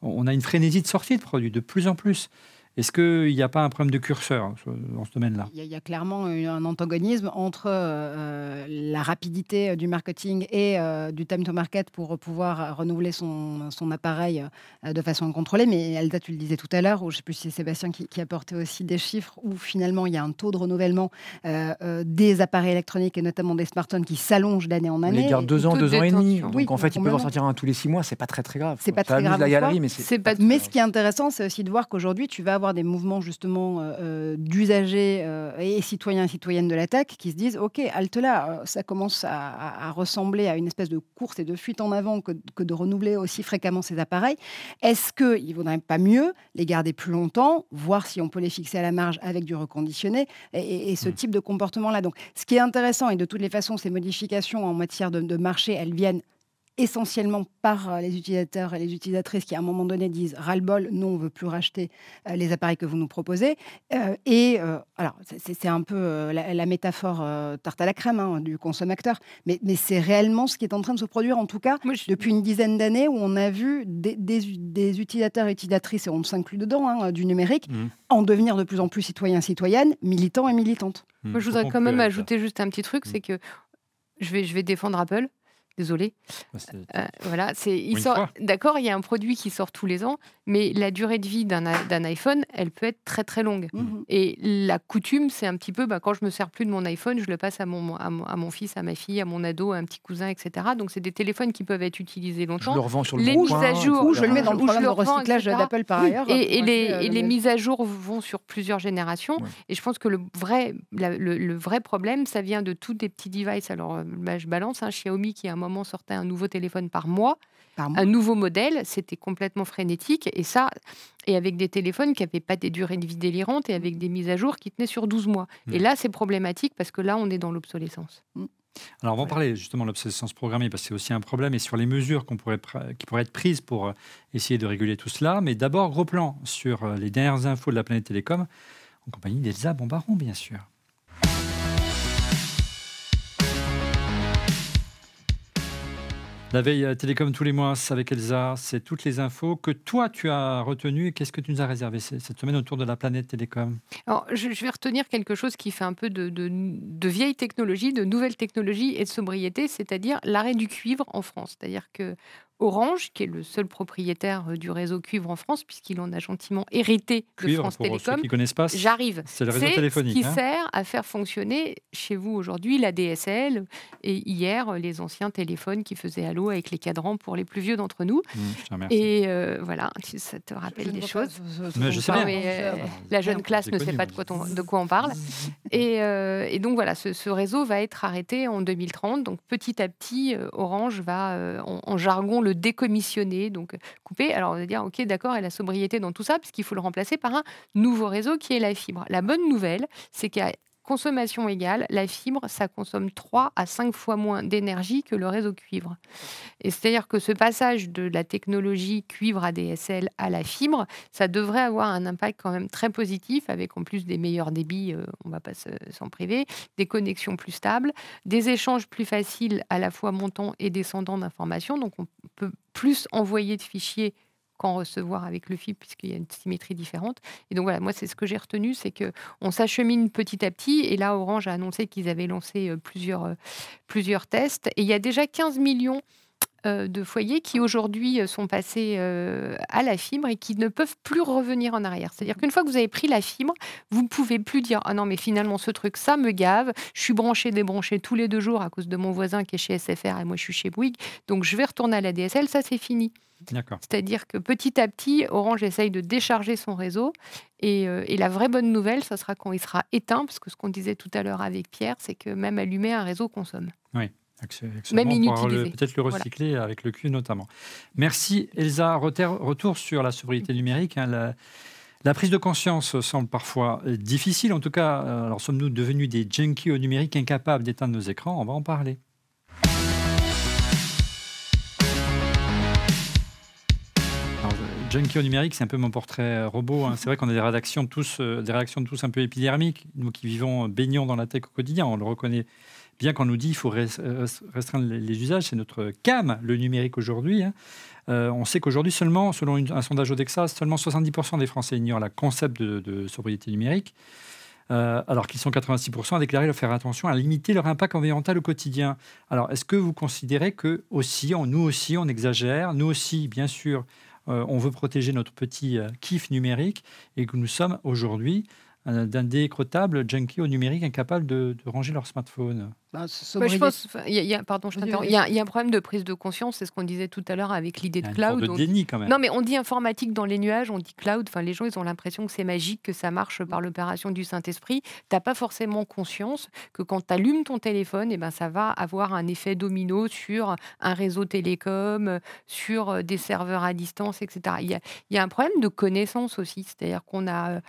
on a une frénésie de sortie de produits de plus en plus. Est-ce qu'il n'y a pas un problème de curseur hein, dans ce domaine-là? Il, y, a clairement un antagonisme entre euh, la rapidité euh, du marketing et euh, du time to market pour pouvoir renouveler son, son appareil de façon contrôlée. Mais Elda, tu le disais tout à l'heure, ou je ne sais plus si c'est Sébastien qui, qui, apportait aussi des chiffres, où finalement il y a un taux de renouvellement des appareils électroniques et notamment des smartphones qui s'allonge d'année en année. Les gars, deux ans, deux ans et demi. Donc en fait, ils peuvent en sortir un tous les six mois. C'est pas très très grave. C'est pas très grave. La galerie, mais, mais ce qui est intéressant, c'est aussi de voir qu'aujourd'hui, tu vas avoir des mouvements justement euh, euh, d'usagers euh, et citoyens et citoyennes de la tech qui se disent ok halte là ça commence à, ressembler à une espèce de course et de fuite en avant que, de renouveler aussi fréquemment ces appareils. Est-ce qu'il ne vaudrait pas mieux les garder plus longtemps voir si on peut les fixer à la marge avec du reconditionné et, ce mmh. type de comportement là donc ce qui est intéressant et de toutes les façons ces modifications en matière de, de marché elles viennent essentiellement par euh, les utilisateurs et les utilisatrices qui, à un moment donné, disent ras-le-bol, non, on veut plus racheter euh, les appareils que vous nous proposez. Euh, et alors, c'est un peu la, métaphore tarte à la crème hein, du consommateur, mais, mais c'est réellement ce qui est en train de se produire, en tout cas, depuis une dizaine d'années, où on a vu des, des, utilisateurs et utilisatrices, et on s'inclut dedans, hein, du numérique, mmh. en devenir de plus en plus citoyens, citoyennes, militants et militantes. Mmh. Moi, je voudrais quand même ajouter juste un petit truc, mmh. c'est que je vais, je vais défendre Apple. Désolé. Euh, voilà, c'est il sort. D'accord, il y a un produit qui sort tous les ans, mais la durée de vie d'un iPhone, elle peut être très très longue. Mmh Et la coutume, c'est un petit peu, bah, quand je me sers plus de mon iPhone, je le passe à mon, à mon, fils, à ma fille, à mon ado, à un petit cousin, etc. Donc c'est des téléphones qui peuvent être utilisés longtemps. Je le revends sur le les mises à jour, ou je le mets dans le programme de recyclage d'Apple par ailleurs. Et, les, euh, les mises à jour vont sur plusieurs générations. Et je pense que le vrai, le, vrai problème, ça vient de tous des petits devices. Alors, euh, bah, je balance un Xiaomi qui a moment sortait un nouveau téléphone par mois, un nouveau modèle, c'était complètement frénétique. Et ça, et avec des téléphones qui n'avaient pas des durées de vie délirantes et avec des mises à jour qui tenaient sur 12 mois. Et mmh. là, c'est problématique parce que là, on est dans l'obsolescence. Mmh. Alors, on va en parler justement de l'obsolescence programmée parce que c'est aussi un problème et sur les mesures qu'on pourrait, qui pourraient être prises pour euh, essayer de réguler tout cela. Mais d'abord, gros plan sur euh, les dernières infos de la planète télécom en compagnie d'Elsa Bombaron, bien sûr. La veille télécom tous les mois avec Elsa, c'est toutes les infos que toi tu as retenues. Qu'est-ce que tu nous as réservé cette semaine autour de la planète télécom? Alors, je, vais retenir quelque chose qui fait un peu de, de, de vieille technologie, de nouvelle technologie et de sobriété, c'est-à-dire l'arrêt du cuivre en France. C'est-à-dire que Orange, qui est le seul propriétaire euh, du réseau cuivre en France, puisqu'il en a gentiment hérité de France Télécom. J'arrive. C'est le réseau téléphonique. qui hein. sert à faire fonctionner chez vous aujourd'hui la DSL et hier les anciens téléphones qui faisaient Allo avec les cadrans pour les plus vieux d'entre nous. Mmh, et euh, voilà, ça te rappelle des choses. Mais je sais. Euh, la jeune classe ne sait pas de quoi, de quoi on parle. Et, et donc voilà, ce, réseau va être arrêté en 2030. Donc petit à petit, Orange va en jargon le décommissionner, donc euh, couper. Alors on va dire, ok, d'accord, et la sobriété dans tout ça, puisqu'il faut le remplacer par un nouveau réseau qui est la fibre. La bonne nouvelle, c'est qu'à consommation égale, la fibre, ça consomme 3 à 5 fois moins d'énergie que le réseau cuivre. Et c'est-à-dire que ce passage de la technologie cuivre ADSL à la fibre, ça devrait avoir un impact quand même très positif, avec en plus des meilleurs débits, euh, on ne va pas s'en priver, des connexions plus stables, des échanges plus faciles à la fois montant et descendant d'informations. Donc on peut plus envoyer de fichiers qu'en recevoir avec le fibre, puisqu'il y a une symétrie différente. Et donc voilà, moi, c'est ce que j'ai retenu, c'est qu'on s'achemine petit à petit. Et là, Orange a annoncé qu'ils avaient lancé euh, plusieurs, euh, plusieurs tests. Et il y a déjà 15 millions euh, de foyers qui aujourd'hui sont passés à la fibre et qui ne peuvent plus revenir en arrière. C'est-à-dire qu'une fois que vous avez pris la fibre, vous ne pouvez plus dire ah non mais finalement ce truc ça me gave, je suis branché débranché tous les deux jours à cause de mon voisin qui est chez SFR et moi je suis chez Bouygues, donc je vais retourner à la DSL, ça c'est fini. C'est-à-dire que petit à petit, Orange essaye de décharger son réseau. Euh, et, la vraie bonne nouvelle, ce sera quand il sera éteint, parce que ce qu'on disait tout à l'heure avec Pierre, c'est que même allumé, un réseau consomme. Oui. Même inutilisé. Peut-être le recycler avec le cul notamment. Merci Elsa. Retour sur la sobriété numérique. Hein, la, prise de conscience semble parfois difficile. En tout cas, euh, alors sommes-nous devenus des junkies au numérique incapables d'éteindre nos écrans? On va en parler. Junkie au numérique, c'est un peu mon portrait robot. Hein. C'est vrai qu'on a des réactions tous, euh, des réactions tous un peu épidermiques. Nous qui vivons, baignons dans la tech au quotidien, on le reconnaît bien qu'on nous dit qu'il faut euh, restreindre les usages, c'est notre cam, le numérique aujourd'hui. Hein. Euh, on sait qu'aujourd'hui, seulement, selon un sondage Odexa, seulement 70% des Français ignorent le concept de, sobriété numérique, euh, alors qu'ils sont 86% à déclarer leur faire attention à limiter leur impact environnemental au quotidien. Alors, est-ce que vous considérez que aussi, nous aussi, on exagère, nous aussi, bien sûr, on veut protéger notre petit kiff numérique et que nous sommes aujourd'hui d'un décrottable junkie au numérique incapable de, de ranger leur smartphone bah, je pense, il y a, pardon, je il y, a un problème de prise de conscience, c'est ce qu'on disait tout à l'heure avec l'idée de cloud. De déni quand même. Non, mais on dit informatique dans les nuages, on dit cloud. Enfin, les gens, ils ont l'impression que c'est magique, que ça marche par l'opération du Saint-Esprit. T'as pas forcément conscience que quand tu allumes ton téléphone, et eh ben, ça va avoir un effet domino sur un réseau télécom, sur euh, des serveurs à distance, etc. Il y a, il y a un problème de connaissance aussi, c'est-à-dire qu'on a euh,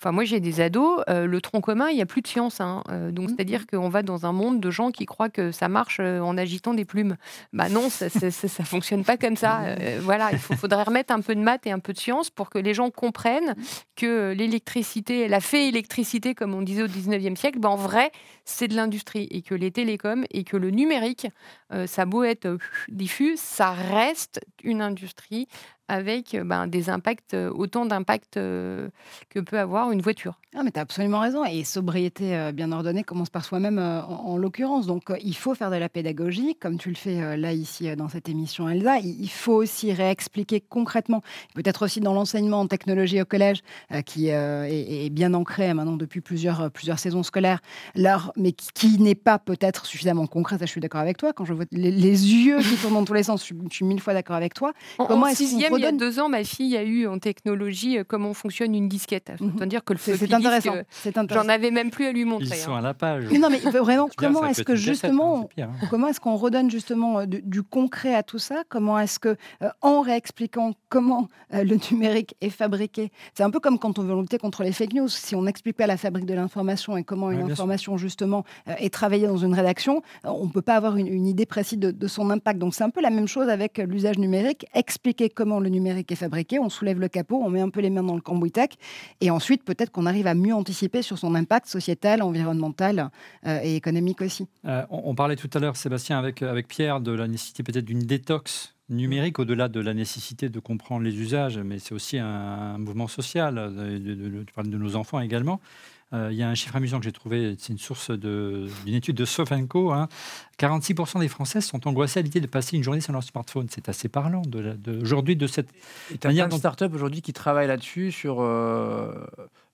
Enfin, moi, j'ai des ados. Euh, le tronc commun, il n'y a plus de science. Hein. Euh, donc, mmh. c'est-à-dire qu'on va dans un monde de gens qui croient que ça marche euh, en agitant des plumes. Bah non, ça ne fonctionne pas comme ça. voilà, il faudrait remettre un peu de maths et un peu de science pour que les gens comprennent que l'électricité, la fée électricité, comme on disait au 19e siècle, bah, en vrai, c'est de l'industrie. Et que les télécoms et que le numérique, ça a beau être diffus, ça reste une industrie avec euh, ben, des impacts, euh, autant d'impacts euh, que peut avoir une voiture. Ah, mais tu as absolument raison. Et sobriété bien ordonnée commence par soi-même en, l'occurrence. Donc il faut faire de la pédagogie, comme tu le fais là, ici, dans cette émission, Elsa. Il faut aussi réexpliquer concrètement, peut-être aussi dans l'enseignement en technologie au collège, qui est, bien ancré maintenant depuis plusieurs, plusieurs saisons scolaires, leur, mais qui, n'est pas peut-être suffisamment concrète. je suis d'accord avec toi. Quand je vois les, yeux qui tournent dans tous les sens, je, suis mille fois d'accord avec toi. En, Comment il y a deux ans, ma fille a eu en technologie euh, comment fonctionne une disquette. Mhm. C'est dire que le c'est intéressant. Euh, j'en avais même plus à lui montrer. Ils sont hein. à la page. non, mais vraiment, comment est-ce que justement, hein. comment est-ce qu'on redonne justement euh, du, concret à tout ça? Comment est-ce que, en réexpliquant comment le numérique est fabriqué, c'est un peu comme quand on veut lutter contre les fake news. Si on n'explique pas la fabrique de l'information et comment une information justement est travaillée dans une rédaction, on ne peut pas avoir une, idée précise de, de son impact. Donc c'est un peu la même chose avec l'usage numérique. Expliquer comment le numérique est fabriqué, on soulève le capot, on met un peu les mains dans le cambouis tech, et ensuite peut-être qu'on arrive à mieux anticiper sur son impact sociétal, environnemental euh, et économique aussi. Euh, on, parlait tout à l'heure, Sébastien, avec, avec Pierre, de la nécessité peut-être d'une détox numérique, au-delà de la nécessité de comprendre les usages, mais c'est aussi un, mouvement social, de, de, nos enfants également. Euh, il y a un chiffre amusant que j'ai trouvé, c'est une source d'une étude de Sofenco. 46% hein. des Français sont angoissés à l'idée de passer une journée sur leur smartphone. C'est assez parlant aujourd'hui de, cette Il y a start-up aujourd'hui qui travaillent là-dessus sur euh,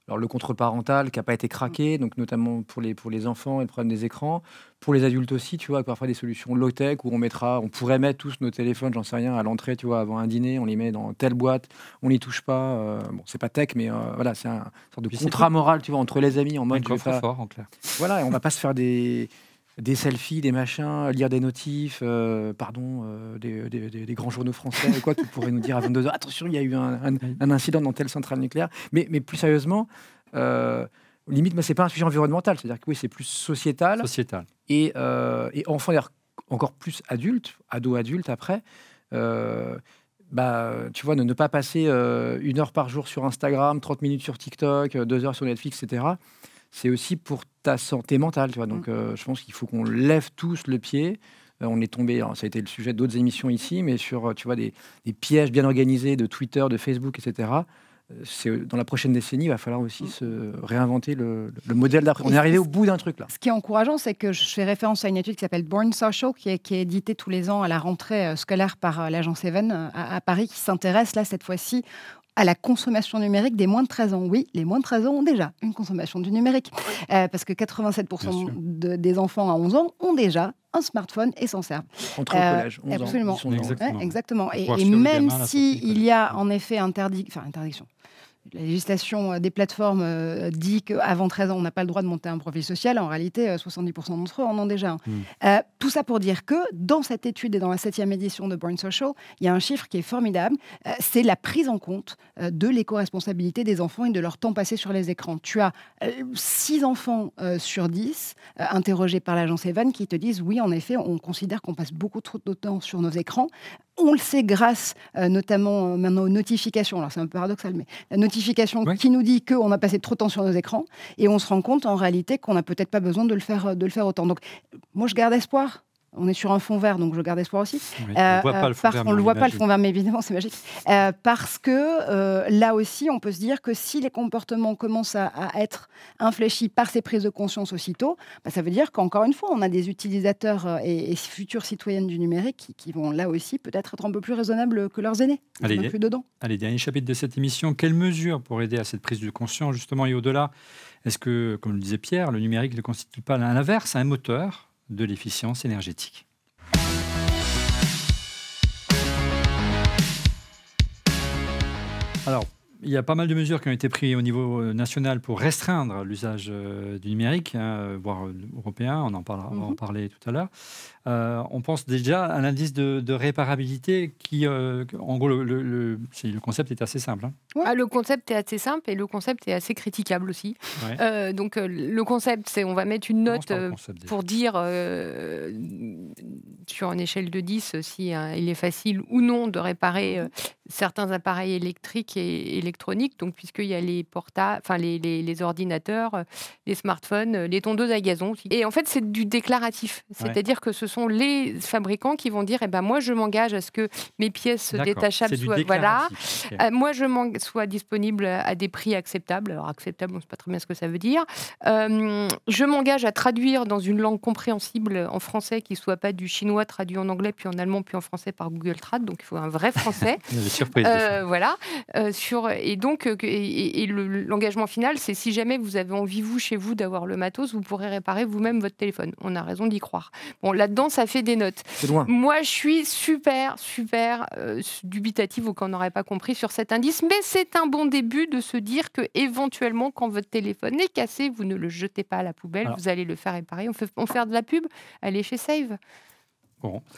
alors le contrôle parental qui n'a pas été craqué, donc notamment pour les, pour les enfants et le problème des écrans. Pour les adultes aussi, tu vois, parfois des solutions low-tech où on mettra, on pourrait mettre tous nos téléphones, j'en sais rien, à l'entrée, tu vois, avant un dîner, on les met dans telle boîte, on n'y touche pas. Euh, bon, c'est pas tech, mais euh, voilà, c'est un sorte de contrat moral, tu vois, entre les amis en mode. Un fort, en clair. Voilà, et on va pas se faire des des selfies, des machins, lire des notifs, euh, pardon, euh, des, grands journaux français, quoi, qui pourraient nous dire à 22h, attention, il y a eu un, incident dans telle centrale nucléaire. Mais, mais plus sérieusement, euh, limite, c'est pas un sujet environnemental, c'est-à-dire que oui, c'est plus sociétal. Sociétal. Et, euh, et enfant, encore plus adulte, ado-adulte après. bah, tu vois, ne, ne pas passer une heure par jour sur Instagram, 30 minutes sur TikTok, deux heures sur Netflix, etc c'est aussi pour ta santé mentale. Tu vois. Donc, mm. euh, je pense qu'il faut qu'on lève tous le pied. Euh, on est tombé, ça a été le sujet d'autres émissions ici, mais sur euh, tu vois, des, pièges bien organisés de Twitter, de Facebook, etc. Dans la prochaine décennie, il va falloir aussi mm. se réinventer le, modèle d'après. On est arrivé au bout d'un truc là. Ce qui est encourageant, c'est que je fais référence à une étude qui s'appelle Born Social, qui est, qui est éditée tous les ans à la rentrée scolaire par l'agence Even à, à Paris, qui s'intéresse là cette fois-ci à la consommation numérique des moins de 13 ans. Oui, les moins de 13 ans ont déjà une consommation du numérique. Euh, parce que 87% des enfants à 11 ans ont déjà un smartphone et s'en servent. Entre euh, collège, 11 absolument. Ans. Exactement. exactement. Et, même s'il y a en effet interdiction, la législation des plateformes dit qu'avant 13 ans, on n'a pas le droit de monter un profil social. En réalité, 70% d'entre eux en ont déjà un. Hmm. tout ça pour dire que dans cette étude et dans la septième édition de Born Social, il y a un chiffre qui est formidable. c'est la prise en compte de l'éco-responsabilité des enfants et de leur temps passé sur les écrans. Tu as 6 enfants sur 10 interrogés par l'agence Evan qui te disent oui, en effet, on considère qu'on passe beaucoup trop de temps sur nos écrans. On le sait grâce euh, notamment euh, maintenant aux notifications. Alors c'est un peu paradoxal, mais la notification qui nous dit qu'on a passé trop de temps sur nos écrans et on se rend compte en réalité qu'on n'a peut-être pas besoin de le faire, de le faire autant. Donc moi je garde espoir on est sur un fond vert, donc je garde espoir aussi. on ne voit pas le fond vert. On le voit pas le fond vert, mais évidemment, c'est magique. Euh, parce que euh, là aussi, on peut se dire que si les comportements commencent à, être infléchis par ces prises de conscience aussitôt, bah, ça veut dire qu'encore une fois, on a des utilisateurs euh, et, futurs citoyennes du numérique qui, vont là aussi peut-être être un peu plus raisonnables que leurs aînés. Allez, plus dedans. Allez, dernier chapitre de cette émission. Quelles mesures pour aider à cette prise de conscience, justement, et au-delà? Est-ce que, comme le disait Pierre, le numérique ne constitue pas l'inverse, un moteur? De l'efficience énergétique. Alors, il y a pas mal de mesures qui ont été prises au niveau euh, national pour restreindre l'usage euh, du numérique, hein, voire euh, européen, on en, parlera, on en mhm. parlait tout à l'heure. Euh, on pense déjà à l'indice de, réparabilité qui, euh, en gros, le, le, concept est assez simple. Hein. Ah, le concept est assez simple et le concept est assez critiquable aussi. Euh, donc le concept, c'est on va mettre une note pour dire sur une échelle de 10 si il est facile ou non de réparer certains appareils électriques et électroniques. Donc puisqu'il y a les portables, enfin les, les, ordinateurs, les smartphones, les tondeuses à gazon. Et en fait, c'est du déclaratif, c'est-à-dire que ce sont les fabricants qui vont dire eh ben moi je m'engage à ce que mes pièces détachables soient voilà. euh, moi je sois disponible à des prix acceptables. Alors acceptable on ne sait pas très bien ce que ça veut dire. Euh, je m'engage à traduire dans une langue compréhensible en français qui soit pas du chinois traduit en anglais puis en allemand puis en français par Google Trad. Donc il faut un vrai français. Surprise euh, voilà. Sur et donc et, l'engagement final c'est si jamais vous avez envie vous chez vous d'avoir le matos vous pourrez réparer vous-même votre téléphone. On a raison d'y croire. Bon là-dedans ça fait des notes. Moi, je suis super, super euh, dubitative ou qu'on n'aurait pas compris sur cet indice, mais c'est un bon début de se dire que éventuellement, quand votre téléphone est cassé, vous ne le jetez pas à la poubelle, vous allez le faire réparer. On fait, on fait de la pub, allez chez Save.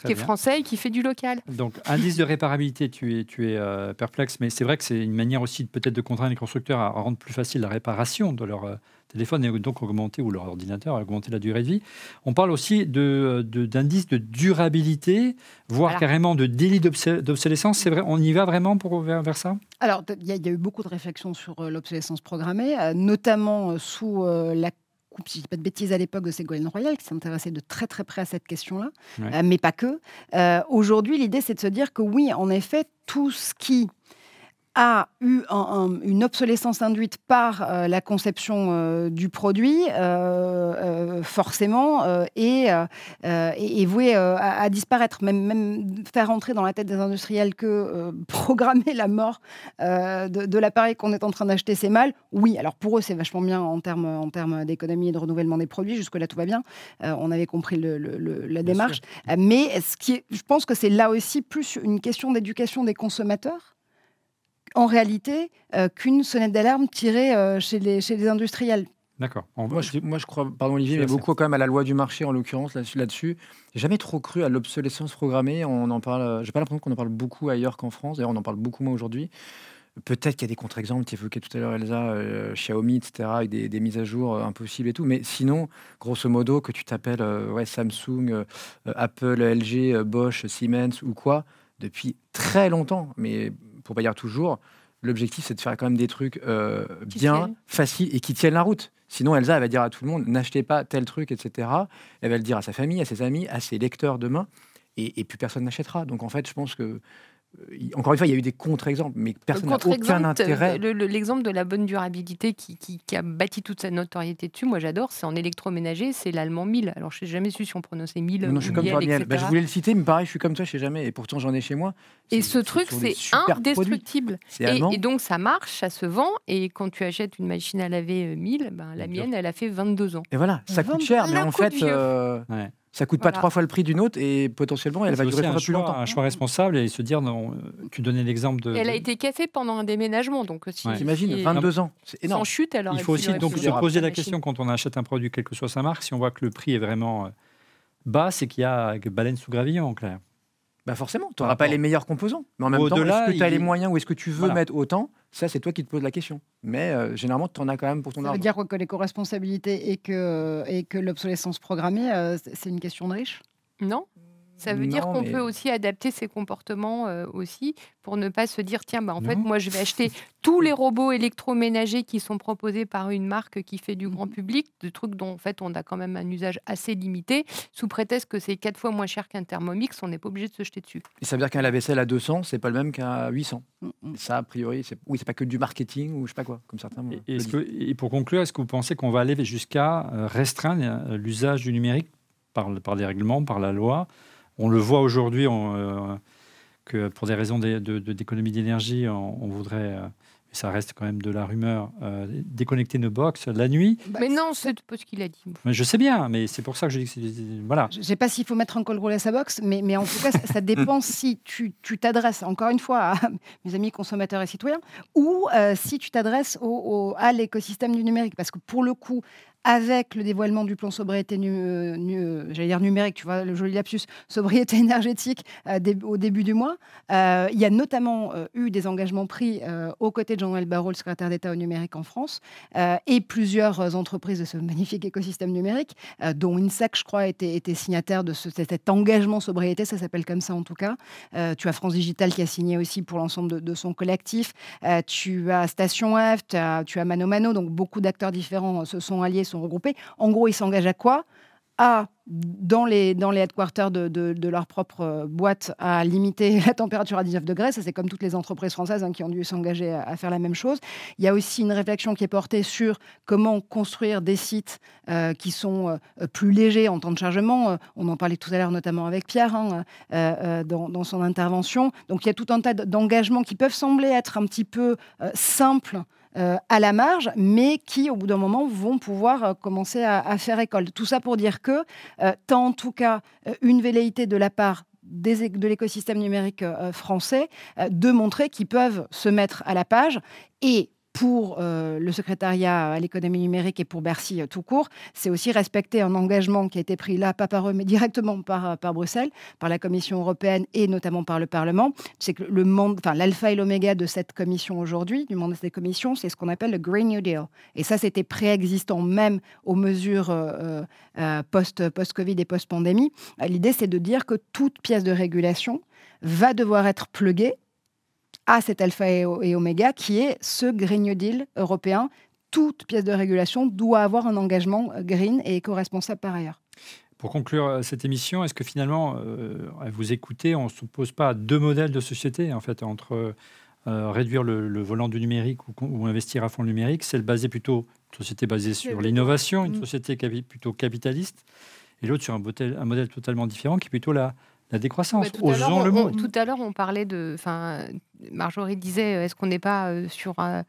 Qui est français et qui fait du local. Donc, indice de réparabilité, tu es, tu es euh, perplexe, mais c'est vrai que c'est une manière aussi peut-être de contraindre les constructeurs à rendre plus facile la réparation de leur, euh, téléphone et donc augmenter, ou leur ordinateur, augmenter la durée de vie. On parle aussi d'indices de, de, durabilité, voire carrément de délit d'obsolescence. C'est vrai, on y va vraiment pour, vers, vers ça? Alors, il y, a eu beaucoup de réflexions sur euh, l'obsolescence programmée, euh, notamment euh, sous la si je dis pas de bêtises, à l'époque de Ségolène Royal, qui s'intéressait de très très près à cette question-là, mais pas que. Aujourd'hui, l'idée, c'est de se dire que oui, en effet, tout ce qui a eu une obsolescence induite par euh, la conception euh, du produit, euh, forcément, et est, voué à, disparaître. Même, même, faire entrer dans la tête des industriels que programmer la mort de, l'appareil qu'on est en train d'acheter, c'est mal. Oui, alors pour eux, c'est vachement bien en termes en termes d'économie et de renouvellement des produits. Jusque-là, tout va bien. on avait compris la démarche. Mais ce qui est, je pense que c'est là aussi plus une question d'éducation des consommateurs en réalité euh, qu'une sonnette d'alarme tirée euh, chez, les, chez les industriels. D'accord. Moi je, moi, je crois, pardon Olivier, mais beaucoup quand même à la loi du marché en l'occurrence là-dessus. Là-dessus, j'ai jamais trop cru à l'obsolescence programmée. On en parle. J'ai pas l'impression qu'on en parle beaucoup ailleurs qu'en France. D'ailleurs, on en parle beaucoup moins aujourd'hui. Peut-être qu'il y a des contre-exemples, tu évoquais tout à l'heure Elsa, euh, Xiaomi, etc., avec des, mises à jour impossibles et tout. Mais sinon, grosso modo, que tu t'appelles ouais, Samsung, Apple, LG, Bosch, Siemens ou quoi, depuis très longtemps, mais pour pas dire toujours, l'objectif c'est de faire quand même des trucs euh, bien, faciles et qui tiennent la route. Sinon, Elsa, elle va dire à tout le monde, n'achetez pas tel truc, etc. Elle va le dire à sa famille, à ses amis, à ses lecteurs demain, et, et plus personne n'achètera. Donc en fait, je pense que encore une fois, il y a eu des contre-exemples, mais personne n'a aucun intérêt. L'exemple de la bonne durabilité qui, a bâti toute sa notoriété dessus, moi j'adore, c'est en électroménager, c'est l'allemand 1000. Alors je n'ai jamais su si on prononçait 1000. Non, je suis comme toi, bah, je voulais le citer, mais pareil, je suis comme toi, je sais jamais. Et pourtant, j'en ai chez moi. Et ce truc, c'est indestructible. Et, et, donc ça marche, ça se vend. Et quand tu achètes une machine à laver 1000, euh, ben, la mienne, elle a fait 22 ans. Et voilà, ça coûte cher, mais en fait Ça coûte pas trois fois le prix d'une autre et potentiellement elle va durer un plus choix, longtemps. Un choix responsable et se dire, non, tu donnais l'exemple de. Elle a été cassée pendant un déménagement, donc si, T'imagines, 22 ans, c'est énorme. Sans chute, alors. Il faut aussi donc se poser la question quand on achète un produit, quelle que soit sa marque, si on voit que le prix est vraiment euh, bas, c'est qu'il y a baleine sous gravillon en clair. Bah forcément, tu n'auras pas les meilleurs composants. Mais en même temps, est-ce que tu as les moyens ou est-ce que tu veux mettre autant Ça, c'est toi qui te poses la question. Mais euh, généralement, tu en as quand même pour ton argent. Ça veut dire quoi, que l'éco-responsabilité et que, et que l'obsolescence programmée, euh, c'est une question de riche Non. Ça veut dire qu'on peut aussi adapter ses comportements euh, aussi pour ne pas se dire tiens bah en fait moi je vais acheter tous les robots électroménagers qui sont proposés par une marque qui fait du grand mmh. public, de trucs dont en fait on a quand même un usage assez limité, sous prétexte que c'est quatre fois moins cher qu'un Thermomix, on n'est pas obligé de se jeter dessus. Et ça veut dire qu'un lave-vaisselle à 200, c'est pas le même qu'à 800. Mmh, mmh. Ça a priori, c'est oui c'est pas que du marketing ou je sais pas quoi comme certains. Et, et pour conclure, est-ce que vous pensez qu'on va aller jusqu'à euh, restreindre euh, l'usage du numérique par, par des règlements, par la loi on le voit aujourd'hui euh, que pour des raisons d'économie d'énergie, on, voudrait euh, ça reste quand même de la rumeur, euh, déconnecter nos box la nuit. Bah, mais non, c'est pas ce qu'il a dit. Mais je sais bien, mais c'est pour ça que je dis que c'est. Voilà. Je ne sais pas s'il faut mettre un col roulé à sa box, mais, mais en tout cas, ça, dépend si tu t'adresses, encore une fois, à mes amis consommateurs et citoyens, ou si tu t'adresses au, à l'écosystème du numérique. Parce que pour le coup, avec le dévoilement du plan sobriété j'allais dire numérique, tu vois, le joli lapsus, sobriété énergétique euh, au début du mois. Euh, il y a notamment euh, eu des engagements pris aux côtés de Jean-Noël Barrot, le secrétaire d'État au numérique en France, et plusieurs entreprises de ce magnifique écosystème numérique, dont INSEC, je crois, était, était signataire de cet engagement sobriété, ça s'appelle comme ça en tout cas. tu as France Digital qui a signé aussi pour l'ensemble de, son collectif. tu as Station F, tu as, tu as Mano Mano, donc beaucoup d'acteurs différents se sont alliés, sont regroupés. En gros, ils s'engagent à quoi? À dans les, dans les headquarters de, de, leur propre euh, boîte à limiter la température à 19 degrés. Ça, c'est comme toutes les entreprises françaises hein, qui ont dû s'engager à, faire la même chose. Il y a aussi une réflexion qui est portée sur comment construire des sites euh, qui sont euh, plus légers en temps de chargement. on en parlait tout à l'heure, notamment avec Pierre, hein, dans, dans, son intervention. Donc, il y a tout un tas d'engagements qui peuvent sembler être un petit peu simples euh, à la marge, mais qui, au bout d'un moment, vont pouvoir euh, commencer à, faire école. Tout ça pour dire que, euh, tant en tout cas, une velléité de la part de l'écosystème numérique français de montrer qu'ils peuvent se mettre à la page et pour euh, le secrétariat à l'économie numérique et pour Bercy euh, tout court, c'est aussi respecter un engagement qui a été pris là, pas par eux, mais directement par, euh, par Bruxelles, par la Commission européenne et notamment par le Parlement. C'est que le monde, enfin l'alpha et l'oméga de cette commission aujourd'hui, du monde de cette commission, c'est ce qu'on appelle le Green New Deal. Et ça, c'était préexistant même aux mesures post, post-Covid et post-pandémie. L'idée, c'est de dire que toute pièce de régulation va devoir être pluguée à cet alpha et, oméga qui est ce Green New Deal européen. Toute pièce de régulation doit avoir un engagement green et éco-responsable par ailleurs. Pour conclure euh, cette émission, est-ce que finalement, euh, à vous écouter, on ne s'oppose pas à deux modèles de société, en fait, entre euh, réduire le, volant du numérique ou, investir à fond le numérique, celle basée plutôt, une société basée sur l'innovation, une mm. société plutôt capitaliste, et l'autre sur un modèle, un modèle totalement différent qui est plutôt la, la décroissance. tout, à le on, tout à l'heure, on parlait de. Enfin, Marjorie disait est-ce qu'on n'est pas euh, sur un,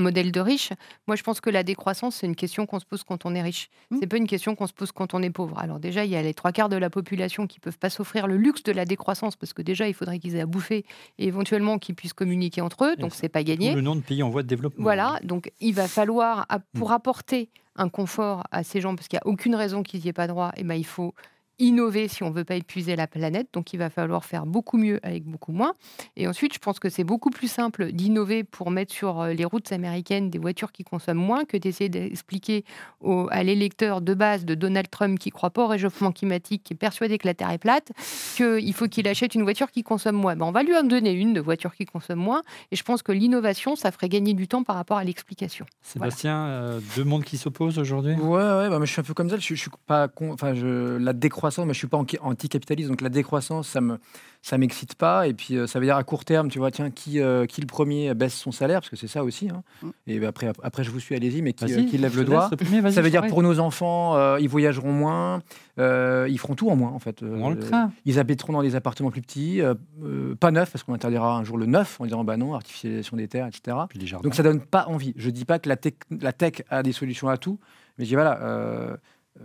modèle de riche? Moi, je pense que la décroissance, c'est une question qu'on se pose quand on est riche. Mmh. C'est pas une question qu'on se pose quand on est pauvre. Alors, déjà, il y a les trois quarts de la population qui peuvent pas s'offrir le luxe de la décroissance parce que déjà, il faudrait qu'ils aient à bouffer et éventuellement qu'ils puissent communiquer entre eux. Donc, c'est pas gagné. Le nom de pays en voie de développement. Voilà. Donc, il va falloir, pour mmh. apporter un confort à ces gens, parce qu'il n'y a aucune raison qu'ils n'y aient pas droit, et eh ben, il faut innover si on veut pas épuiser la planète. Donc, il va falloir faire beaucoup mieux avec beaucoup moins. Et ensuite, je pense que c'est beaucoup plus simple d'innover pour mettre sur euh, les routes américaines des voitures qui consomment moins que d'essayer d'expliquer à l'électeur de base de Donald Trump qui croit pas au réchauffement climatique, qui est persuadé que la Terre est plate, qu'il faut qu'il achète une voiture qui consomme moins. Ben, on va lui en donner une de voiture qui consomme moins. Et je pense que l'innovation, ça ferait gagner du temps par rapport à l'explication. Sébastien, euh, deux mondes qui s'opposent aujourd'hui? Ouais, ouais bah, je suis un peu comme ça. Je, je suis pas enfin, je, la décroissance moi je suis pas anti-capitaliste, donc la décroissance, ça me, ça m'excite pas. Et puis euh, ça veut dire à court terme, tu vois, tiens, qui, euh, qui le premier baisse son salaire, parce que c'est ça aussi. Hein. Mm. Et après, après, je vous suis, allez-y, mais qui, euh, qui lève le doigt? ça veut dire pour nos enfants, ils voyageront moins, ils feront tout en moins en fait. ils habiteront dans des appartements plus petits, pas neufs, parce qu'on interdira un jour le neuf en disant bah non, artificialisation des terres, etc. Donc ça donne pas envie. Je dis pas que la tech, la tech a des solutions à tout, mais je dis voilà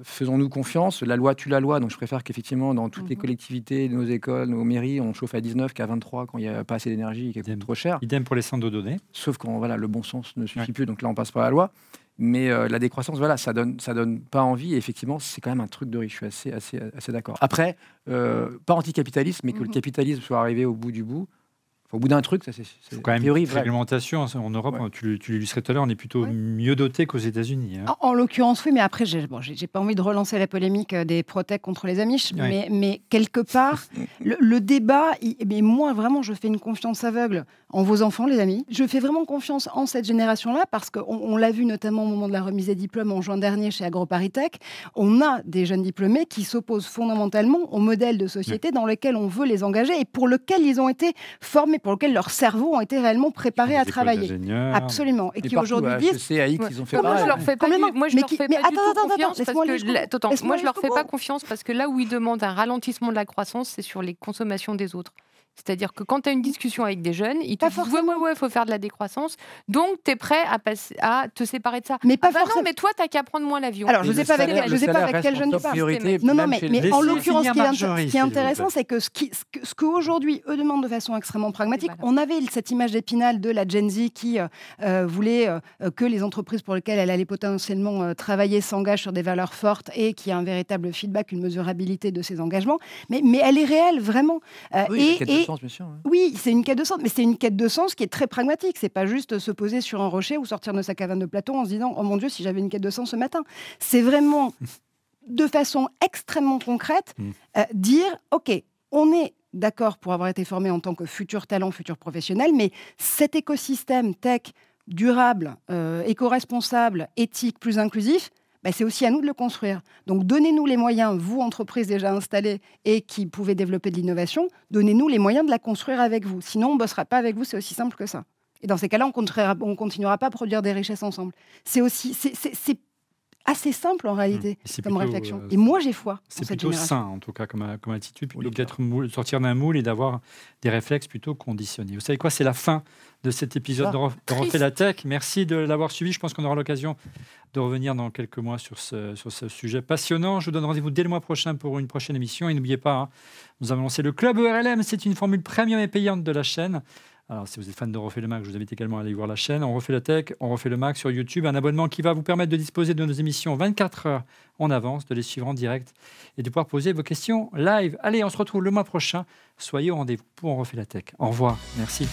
faisons-nous confiance. La loi tue la loi, donc je préfère qu'effectivement, dans toutes les mhm. collectivités, nos écoles, nos mairies, on chauffe à 19 qu'à 23 quand il n'y a pas assez d'énergie et coûte trop cher. Idem pour les centres de données. Sauf quand voilà, le bon sens ne suffit plus, donc là, on passe par la loi. Mais euh, la décroissance, voilà, ça donne, ça donne pas envie. Et effectivement, c'est quand même un truc de riche. Je suis assez, assez, assez d'accord. Après, euh, pas anticapitaliste, mais que le mhm. capitalisme soit arrivé au bout du bout au bout d'un truc, ça c'est quand même une réglementation en Europe. Tu, tu l'illustrais tout à l'heure, on est plutôt mieux doté qu'aux États-Unis. Hein. En, l'occurrence, oui, mais après, j'ai bon, pas envie de relancer la polémique euh, des Protec contre les Amish, mais, mais, quelque part, le, débat, mais moi vraiment, je fais une confiance aveugle en vos enfants, les amis. Je fais vraiment confiance en cette génération-là parce qu'on on, l'a vu notamment au moment de la remise des diplômes en juin dernier chez AgroParisTech. On a des jeunes diplômés qui s'opposent fondamentalement au modèle de société dans lequel on veut les engager et pour lequel ils ont été formés pour lesquels leurs cerveaux ont été réellement préparés à travailler. Absolument. Et, qui aujourd'hui disent. ils ont fait Moi, je leur fais pas, moi, je leur fais pas du tout confiance parce que moi, je leur fais pas confiance parce que là où ils demandent un ralentissement de la croissance, c'est sur les consommations des autres. C'est-à-dire que quand tu as une discussion avec des jeunes, ils te disent Ouais, ouais, ouais, il faut faire de la décroissance. Donc, tu es prêt à, passer, à te séparer de ça. Mais pas ah bah forcément. Non, mais toi, tu qu'à prendre moins l'avion. Alors, je ne sais pas avec, je sais pas avec quel jeune tu parles. Non, non, mais, mais en l'occurrence, ce qui est intéressant, c'est que ce qu'aujourd'hui, eux demandent de façon extrêmement pragmatique, on avait cette image d'épinal de la Gen Z qui euh, euh, voulait euh, que les entreprises pour lesquelles elle allait potentiellement travailler s'engagent sur des valeurs fortes et qui a un véritable feedback, une mesurabilité de ces engagements. Mais, mais elle est réelle, vraiment. et, oui, c'est une quête de sens, mais c'est une quête de sens qui est très pragmatique. C'est pas juste se poser sur un rocher ou sortir de sa caverne de Platon en se disant Oh mon Dieu, si j'avais une quête de sens ce matin. C'est vraiment, de façon extrêmement concrète, mm. euh, dire Ok, on est d'accord pour avoir été formé en tant que futur talent, futur professionnel, mais cet écosystème tech durable, euh, éco-responsable, éthique, plus inclusif, bah, c'est aussi à nous de le construire. Donc donnez-nous les moyens, vous, entreprises déjà installées et qui pouvez développer de l'innovation, donnez-nous les moyens de la construire avec vous. Sinon, on ne bossera pas avec vous, c'est aussi simple que ça. Et dans ces cas-là, on ne continuera pas à produire des richesses ensemble. C'est aussi, c'est assez simple en réalité mmh. comme réflexion. Euh, et moi, j'ai foi. C'est plutôt sain, en tout cas, comme, comme attitude, plutôt que sortir d'un moule et d'avoir des réflexes plutôt conditionnés. Vous savez quoi C'est la fin de cet épisode de, Refait la Tech. Merci de l'avoir suivi. Je pense qu'on aura l'occasion de revenir dans quelques mois sur ce, sur ce sujet passionnant. Je vous donne rendez-vous dès le mois prochain pour une prochaine émission. Et n'oubliez pas, hein, nous avons lancé le Club ERLM. C'est une formule premium et payante de la chaîne. Alors, si vous êtes fan de Refait le Mac, je vous invite également à aller voir la chaîne. On refait la tech, on refait le Mac sur YouTube. Un abonnement qui va vous permettre de disposer de nos émissions 24 heures en avance, de les suivre en direct et de pouvoir poser vos questions live. Allez, on se retrouve le mois prochain. Soyez au rendez-vous pour On refait la tech. Au revoir. Merci.